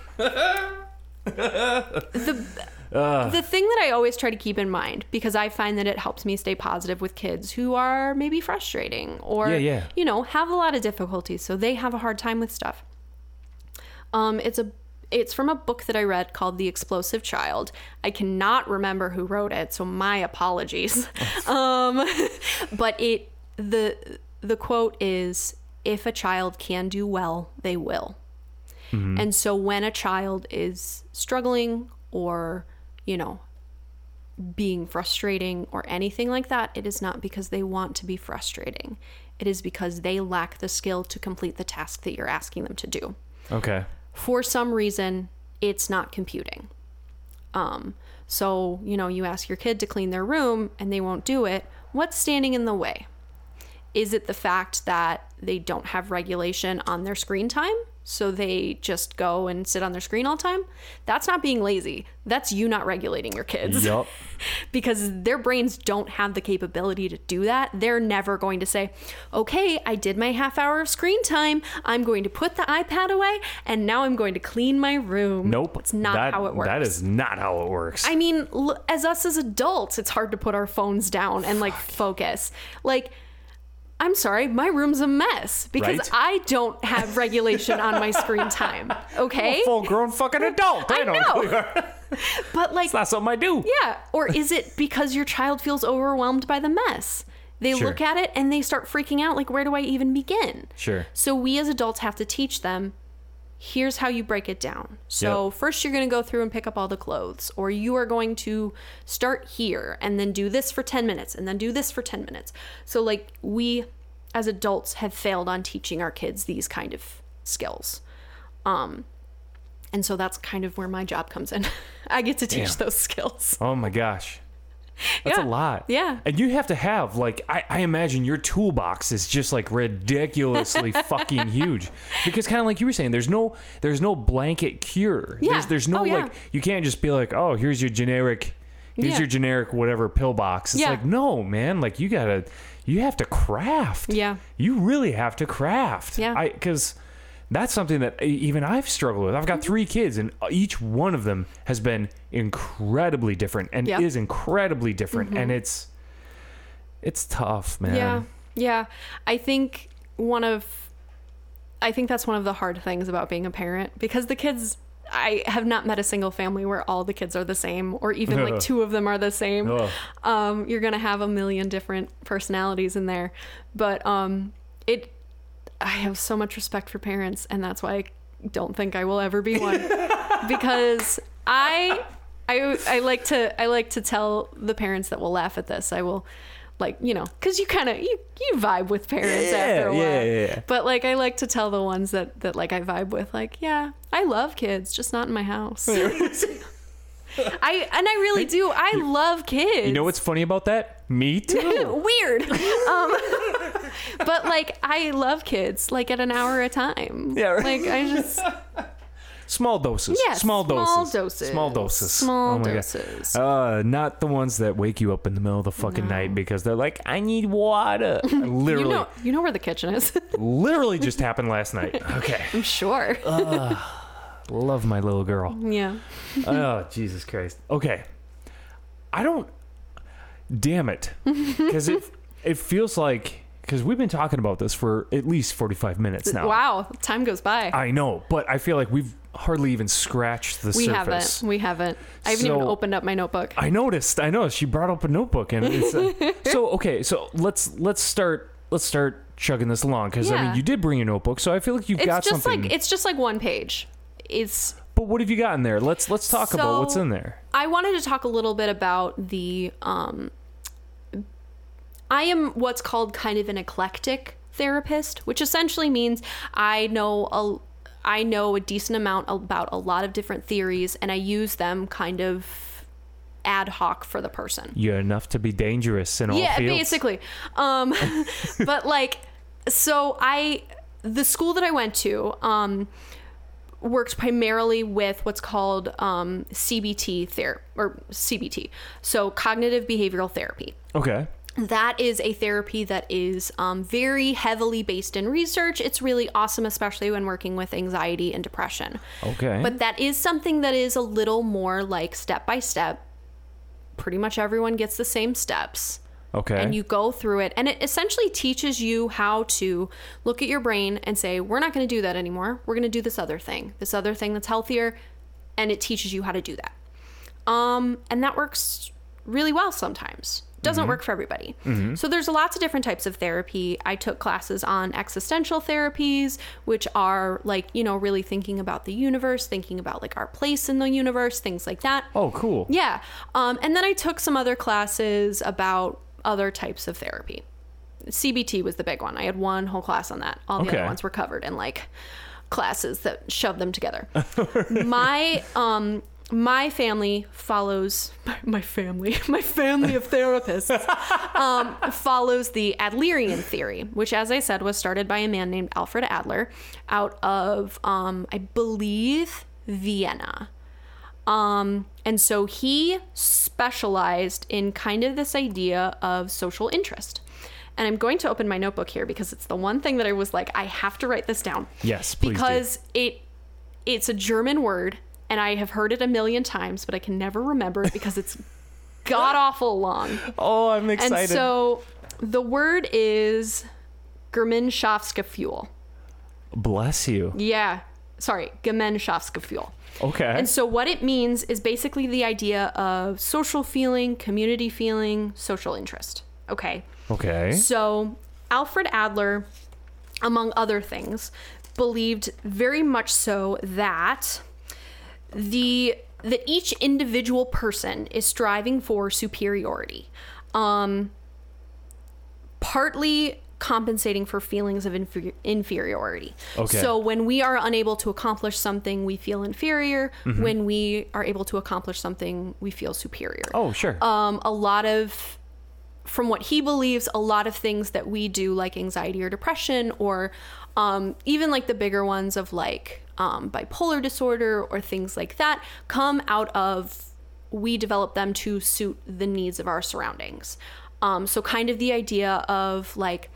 the the thing that I always try to keep in mind because I find that it helps me stay positive with kids who are maybe frustrating or Yeah, yeah. you know have a lot of difficulties, so they have a hard time with stuff. Um, it's a it's from a book that I read called The Explosive Child. I cannot remember who wrote it, so my apologies. um, but it the the quote is if a child can do well, they will. And so when a child is struggling or, you know, being frustrating or anything like that, it is not because they want to be frustrating. It is because they lack the skill to complete the task that you're asking them to do Okay. For some reason it's not computing. Um so you know you ask your kid to clean their room and they won't do it. What's standing in the way? Is it the fact that they don't have regulation on their screen time so they just go and sit on their screen all the time that's not being lazy that's you not regulating your kids Yup. because their brains don't have the capability to do that. They're never going to say, okay, I did my half hour of screen time. I'm going to put the iPad away and now I'm going to clean my room. Nope. It's not That- how it works. That is not how it works. I mean, l- as us as adults, it's hard to put our phones down and like focus. Like, I'm sorry, my room's a mess because Right. I don't have regulation on my screen time. Okay? Full grown fucking adult. I don't know. But like, It's not something I do. Yeah. Or is it because your child feels overwhelmed by the mess? They Sure. look at it and they start freaking out like, where do I even begin? Sure. So we as adults have to teach them here's how you break it down. So Yep. first you're going to go through and pick up all the clothes or you are going to start here and then do this for 10 minutes and then do this for 10 minutes. So like we as adults have failed on teaching our kids these kind of skills. Um and so that's kind of where my job comes in. I get to teach Damn. those skills. Oh my gosh. That's Yeah. a lot. Yeah. And you have to have, like, I, I imagine your toolbox is just like ridiculously fucking huge. Because kind of like you were saying, there's no there's no blanket cure. Yeah. There's there's no Oh, yeah. like you can't just be like, oh, here's your generic here's Yeah. your generic whatever pill box. It's like, no, man, like you gotta you have to craft. Yeah. You really have to craft. Yeah. I because that's something that even I've struggled with. I've got three kids, and each one of them has been incredibly different, and. Mm-hmm. is incredibly different, and it's it's tough, man. Yeah. Yeah. I think one of I think that's one of the hard things about being a parent because the kids. I have not met a single family where all the kids are the same, or even like two of them are the same. Um, you're gonna have a million different personalities in there, but um, it. I have so much respect for parents, and that's why I don't think I will ever be one because I, I, I like to I like to tell the parents that will laugh at this. I will, like you know, because you kind of you you vibe with parents Yeah, after a while. yeah, yeah, yeah. But like I like to tell the ones that that like I vibe with, like yeah, I love kids, just not in my house. I and I really do. I love kids. You know what's funny about that? Me too. weird. um, but like I love kids, like at an hour a time. Yeah, right. Like I just Small doses. Yeah, small doses. small doses. doses. Small doses. Small Oh my God. doses. Uh, not the ones that wake you up in the middle of the fucking night because they're like, I need water. literally, you know you know where the kitchen is. literally just happened last night. Okay. I'm sure. Love my little girl. yeah. oh, Jesus Christ. Okay. I don't. Damn it. Because it, it feels like. Because we've been talking about this for at least 45 minutes now. Wow, time goes by. I know, but I feel like we've hardly even scratched the surface. we surface. haven't. We haven't. I haven't even opened up my notebook. I noticed. I noticed. She brought up a notebook, and it's uh, so okay. So let's let's start let's start chugging this along because I Yeah. mean you did bring a notebook, so I feel like you've it's got just something. like it's just like one page. It's but what have you got in there? Let's let's talk about what's So- in there. I wanted to talk a little bit about the um I am what's called kind of an eclectic therapist, which essentially means I know a I know a decent amount about a lot of different theories and I use them kind of ad hoc for the person. You're enough to be dangerous in all yeah fields. basically um but like so i the school that i went to um worked primarily with what's called um cbt therapy or cbt so cognitive behavioral therapy Okay. That is a therapy that is um, very heavily based in research. It's really awesome, especially when working with anxiety and depression. Okay. But that is something that is a little more like step by step. Pretty much everyone gets the same steps. okay. And you go through it, and it essentially teaches you how to look at your brain and say, We're not going to do that anymore. We're going to do this other thing, this other thing that's healthier. And it teaches you how to do that. Um, and that works really well sometimes. Doesn't work for everybody. So there's lots of different types of therapy. I took classes on existential therapies, which are like, you know, really thinking about the universe, thinking about like our place in the universe, things like that. oh, cool. Yeah. Um, and then I took some other classes about other types of therapy. CBT was the big one. I had one whole class on that. All the Okay. other ones were covered in like classes that shoved them together. my um my family follows my family my family of therapists um, follows the Adlerian theory, which, as I said, was started by a man named Alfred Adler out of, um, I believe, Vienna. Um, and so he specialized in kind of this idea of social interest. And I'm going to open my notebook here because it's the one thing that I was like, I have to write this down. Yes, please do. Because it it's a German word and I have heard it a million times, but I can never remember it because it's god awful long. Oh, I'm excited. And so the word is Gemeinschaftsgefühl. Bless you. Yeah. Sorry, Gemeinschaftsgefühl. Okay. And so what it means is basically the idea of social feeling, community feeling, social interest. Okay. okay. So Alfred Adler, among other things, believed very much so that the that each individual person is striving for superiority. Um, partly compensating for feelings of inferi- inferiority. Okay. So when we are unable to accomplish something, we feel inferior. Mm-hmm. When we are able to accomplish something, we feel superior oh, sure. um, a lot of from what he believes a lot of things that we do like anxiety or depression or um, even like the bigger ones of like um, bipolar disorder or things like that come out of we develop them to suit the needs of our surroundings um, so kind of the idea of like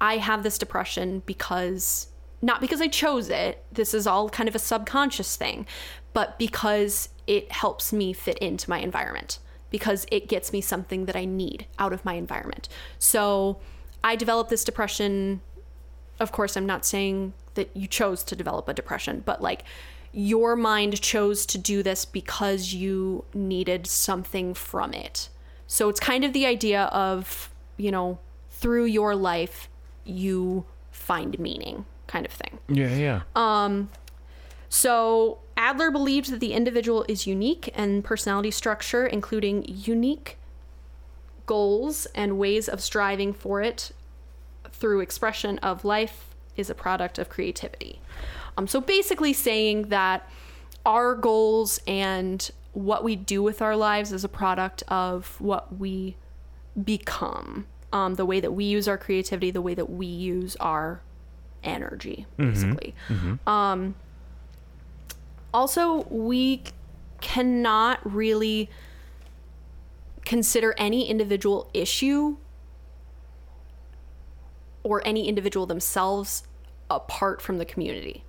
i have this depression because not because i chose it this is all kind of a subconscious thing but because it helps me fit into my environment because it gets me something that I need out of my environment. So I developed this depression. Of course, I'm not saying that you chose to develop a depression, but like your mind chose to do this because you needed something from it. So it's kind of the idea of, you know, through your life, you find meaning kind of thing. Yeah, yeah. Um, so Adler believed that the individual is unique and personality structure, including unique goals and ways of striving for it through expression of life, is a product of creativity. Um, so basically, saying that our goals and what we do with our lives is a product of what we become. Um, the way that we use our creativity, the way that we use our energy, basically. Um, also, we cannot really consider any individual issue or any individual themselves apart from the community.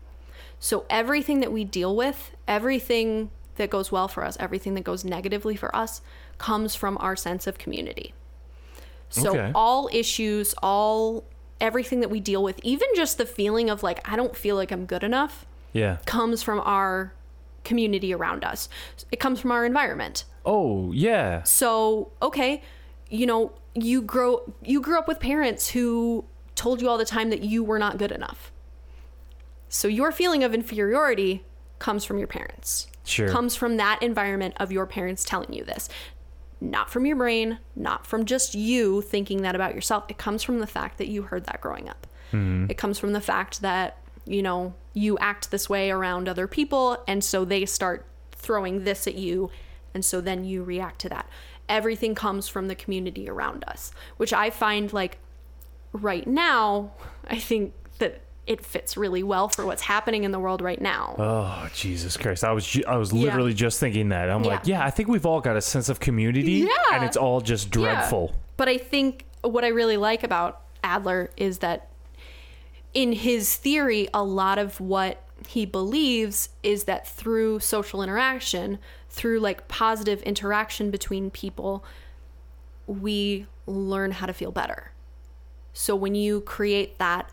So everything that we deal with, everything that goes well for us, everything that goes negatively for us, comes from our sense of community. So Okay. all issues, all everything that we deal with, even just the feeling of like I don't feel like I'm good enough, yeah. comes from our community around us. It comes from our environment. Oh, yeah. So, okay, you know, you grow you grew up with parents who told you all the time that you were not good enough. So your feeling of inferiority comes from your parents. Sure. Comes from that environment of your parents telling you this. Not from your brain, not from just you thinking that about yourself. It comes from the fact that you heard that growing up. Mm-hmm. It comes from the fact that, you know, you act this way around other people and so they start throwing this at you and so then you react to that. Everything comes from the community around us, which I find like right now, I think that it fits really well for what's happening in the world right now. Oh, Jesus Christ. I was ju- I was Yeah. literally just thinking that. I'm like, Yeah. yeah, I think we've all got a sense of community Yeah. and it's all just Yeah. dreadful. But I think what I really like about Adler is that in his theory, a lot of what he believes is that through social interaction, through like positive interaction between people, we learn how to feel better. So when you create that,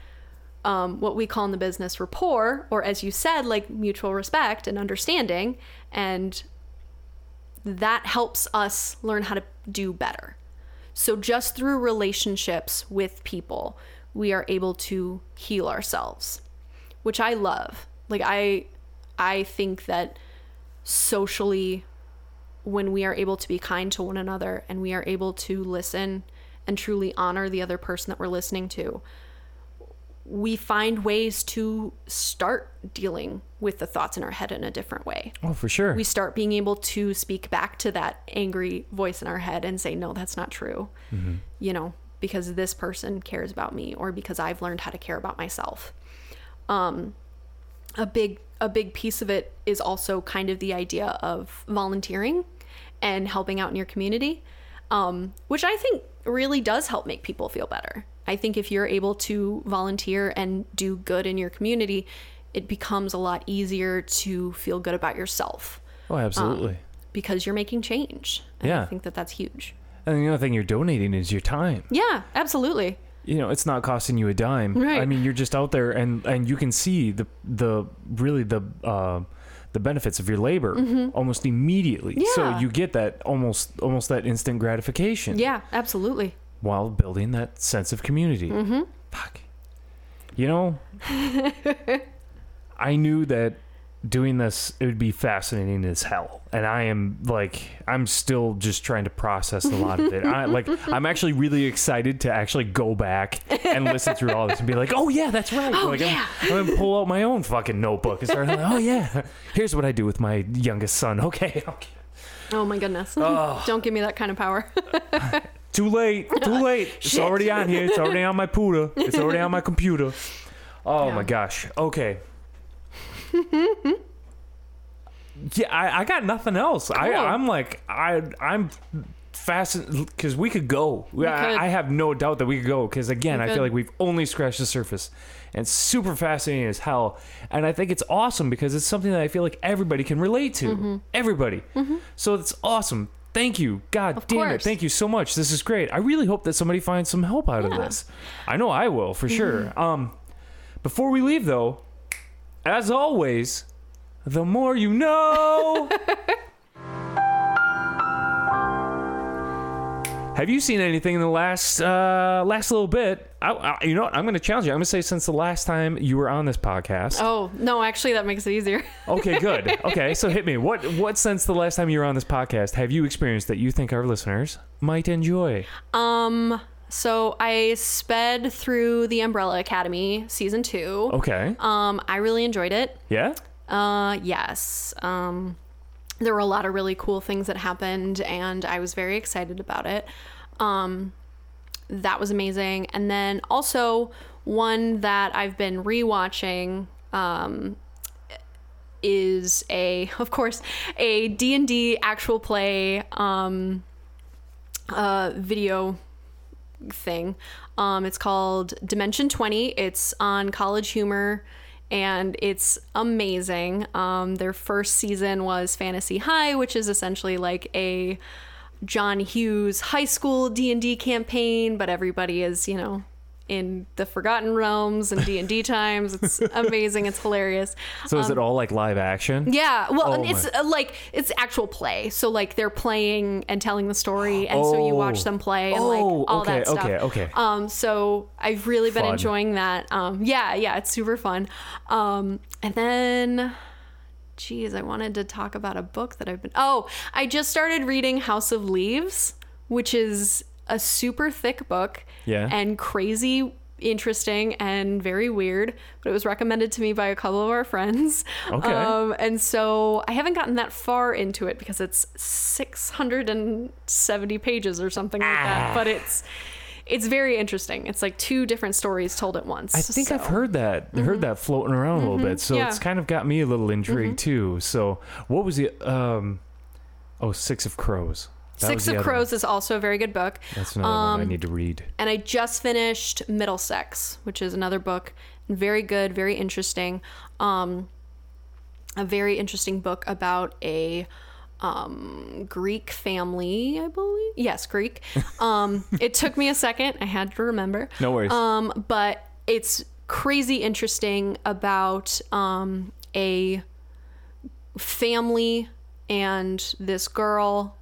um, what we call in the business rapport, or as you said, like mutual respect and understanding, and that helps us learn how to do better. So, just through relationships with people, we are able to heal ourselves, which I love. Like, I, I think that socially, when we are able to be kind to one another and we are able to listen and truly honor the other person that we're listening to, we find ways to start dealing with the thoughts in our head in a different way Oh, for sure. we start being able to speak back to that angry voice in our head and say, no, that's not true. You know, because this person cares about me or because I've learned how to care about myself. Um, a big a big piece of it is also kind of the idea of volunteering and helping out in your community, um, which I think really does help make people feel better. I think if you're able to volunteer and do good in your community, it becomes a lot easier to feel good about yourself oh, absolutely. because you're making change. And I think that that's huge. and the other thing you're donating is your time. Yeah, absolutely. You know, it's not costing you a dime. Right. I mean, you're just out there and and you can see the the really the uh the benefits of your labor almost immediately. So Mm-hmm. You get that almost almost that instant gratification. Yeah, absolutely. while building that sense of community. Mm-hmm. Fuck. You know, I knew that doing this it would be fascinating as hell, and I am like, I'm still just trying to process a lot of it. I like, I'm actually really excited to actually go back and listen through all this and be like, oh yeah, that's right. Oh, like, yeah. I'm, I'm gonna pull out my own fucking notebook and start like, oh yeah, here's what I do with my youngest son. Okay, okay. Oh my goodness. Oh. Don't give me that kind of power. Too late. Too late. It's already on here. It's already on my puta. It's already on my computer. Oh Yeah. my gosh. Okay. yeah, I, I got nothing else. I, Cool. I'm like I I'm fascinated because we could go. could. I, I have no doubt that we could go because again, We I feel like we've only scratched the surface. And super fascinating as hell. And I think it's awesome because it's something that I feel like everybody can relate to. Mm-hmm. Everybody. So it's awesome. Thank you. God Of damn it. Thank you so much. This is great. I really hope that somebody finds some help out of Yeah. Mm-hmm. this. I know I will for sure. Um Before we leave, though, as always, the more you know. Have you seen anything in the last uh, last little bit? I, I, you know what? I'm going to challenge you. I'm going to say since the last time you were on this podcast. Oh no, actually, that makes it easier. Okay, good. Okay, so hit me. What what since the last time you were on this podcast have you experienced that you think our listeners might enjoy? Um, so I sped through the Umbrella Academy season two. Okay. Um, I really enjoyed it. Yeah. Uh, yes. Um, there were a lot of really cool things that happened, and I was very excited about it. Um, that was amazing. And then also one that I've been rewatching. Um, is a of course a d&d actual play um uh video thing. Um it's called dimension 20 it's on college humor and it's amazing. Um their first season was fantasy high which is essentially like a john hughes high school d&d campaign but everybody is you know in the forgotten realms and d&d times it's amazing it's hilarious So is it all like live action? Um, yeah, well, Oh and it's my- uh, like it's actual play. So like they're playing and telling the story, and so you watch Oh. them play and Oh, like all okay, that stuff. okay, okay. Um, so I've really been Fun. enjoying that. Um, yeah, yeah, it's super fun. Um, and then. Geez, I wanted to talk about a book that I've been. Oh, I just started reading House of Leaves, which is a super thick book. Yeah. And crazy interesting and very weird, but it was recommended to me by a couple of our friends. Okay. Um, and so I haven't gotten that far into it because it's 670 pages or something like Ah. that. But it's it's very interesting. It's like two different stories told at once. I think I've heard that. Heard that floating around a little bit. So Mm-hmm. yeah. Mm-hmm. it's kind of got me a little intrigued too. So what was the um oh Six of Crows. That Six of other one. Crows is also a very good book. That's another Um, one I need to read. and I just finished Middlesex, which is another book, very good, very interesting. Um, a very interesting book about a um, Greek family, I believe. Yes, Greek. Um, it took me a second; I had to remember. No worries. Um, but it's crazy interesting about um, a family and this girl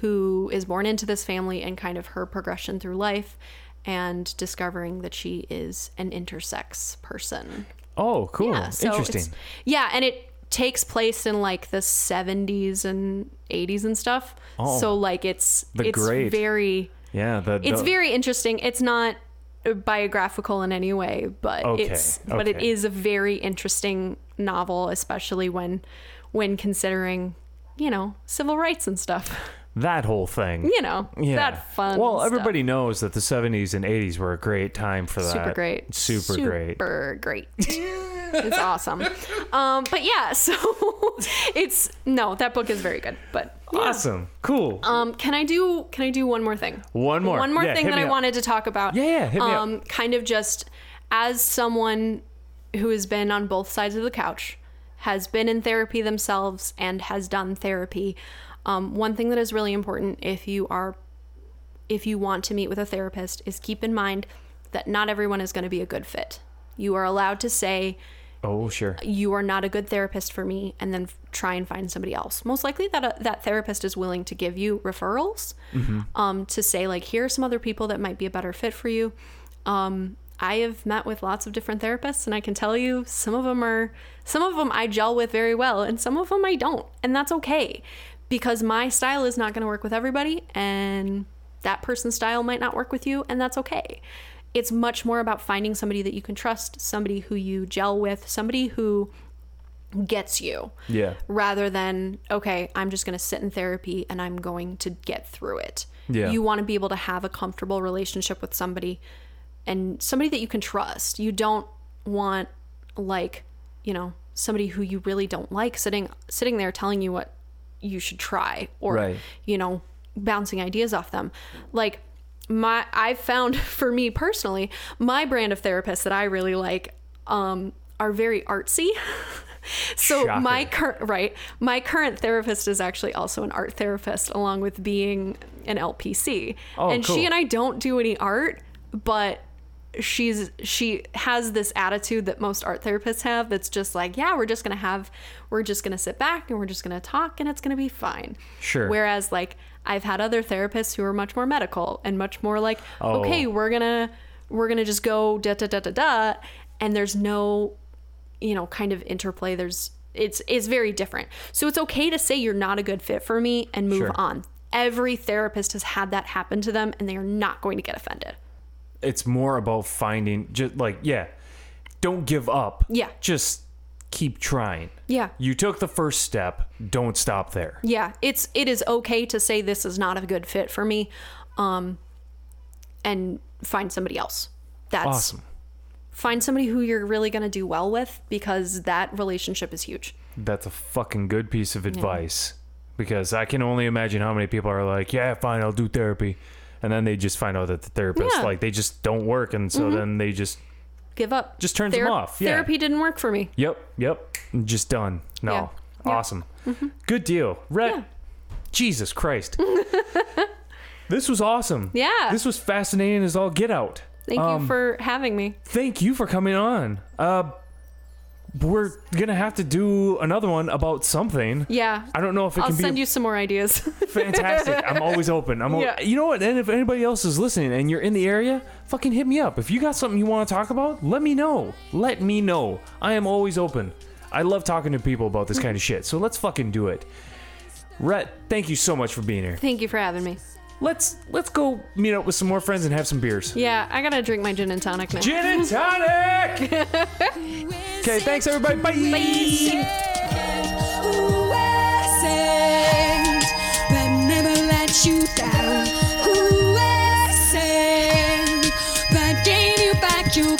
who is born into this family and kind of her progression through life and discovering that she is an intersex person. oh, cool. Yeah, so Interesting. Yeah, and it takes place in like the 70s and 80s and stuff. Oh. so like it's The it's great. very Yeah, the, it's very interesting. It's not uh, biographical in any way, but Okay, it's but it okay. is a very interesting novel, especially when when considering, you know, civil rights and stuff. that whole thing. You know, Yeah. that fun. Well, stuff. everybody knows that the 70s and 80s were a great time for that. super great, Super, great. super great. it's awesome. Um, but yeah, so it's no, that book is very good. But yeah. Awesome. Cool. Um, can I do can I do one more thing? One more. One more Yeah, thing that I up. wanted to talk about. Yeah, yeah, hit me up. um, kind of just as someone who has been on both sides of the couch, has been in therapy themselves and has done therapy. Um, one thing that is really important if you are if you want to meet with a therapist is keep in mind that not everyone is going to be a good fit. You are allowed to say oh, sure. you are not a good therapist for me and then f- try and find somebody else most likely that uh, that therapist is willing to give you referrals um, to say like here are some other people that might be a better fit for you um, i have met with lots of different therapists and i can tell you some of them are some of them i gel with very well and some of them i don't and that's okay because my style is not going to work with everybody and that person's style might not work with you and that's okay it's much more about finding somebody that you can trust somebody who you gel with somebody who gets you Yeah. rather than okay i'm just going to sit in therapy and i'm going to get through it Yeah. you want to be able to have a comfortable relationship with somebody and somebody that you can trust you don't want like you know somebody who you really don't like sitting sitting there telling you what you should try or Right. you know bouncing ideas off them like my i've found for me personally my brand of therapists that i really like um are very artsy so my current right my current therapist is actually also an art therapist along with being an lpc Oh, and cool. she and i don't do any art but she's she has this attitude that most art therapists have that's just like yeah we're just gonna have we're just gonna sit back and we're just gonna talk and it's gonna be fine Sure. whereas like i've had other therapists who are much more medical and much more like Oh. okay we're gonna we're gonna just go da da da da da and there's no you know kind of interplay there's it's it's very different so it's okay to say you're not a good fit for me and move Sure. on every therapist has had that happen to them and they are not going to get offended It's more about finding just like yeah, don't give up. Yeah. Just keep trying. yeah You took the first step. Don't stop there. yeah it's it is okay to say this is not a good fit for me um and find somebody else that's Awesome. find somebody who you're really going to do well with because that relationship is huge That's a fucking good piece of advice. Because I can only imagine how many people are like, yeah, fine, I'll do therapy. And then they just find out that the therapist, Yeah. Mm-hmm. like, they just don't work. And so then they just, give up Just turns them off, yeah. therapy didn't work for me yep, yep, just done. No. Yeah. Awesome. Good deal. Rhett. Jesus Christ. this was awesome. Yeah. This was fascinating as all get out. thank Um, you for having me Thank you for coming on. Uh, we're gonna have to do another one about something. yeah I don't know if it can be. i'll send you some more ideas fantastic. I'm always open. I'm. Yeah. You know what? And if anybody else is listening and you're in the area, fucking hit me up. If you got something you want to talk about, let me know. Let me know. I am always open. I love talking to people about this mm-hmm. kind of shit. So let's fucking do it. Rhett, thank you so much for being here. thank you for having me Let's let's go meet up with some more friends and have some beers. yeah i gotta drink my gin and tonic now Gin and tonic. okay, thanks everybody. Bye. Who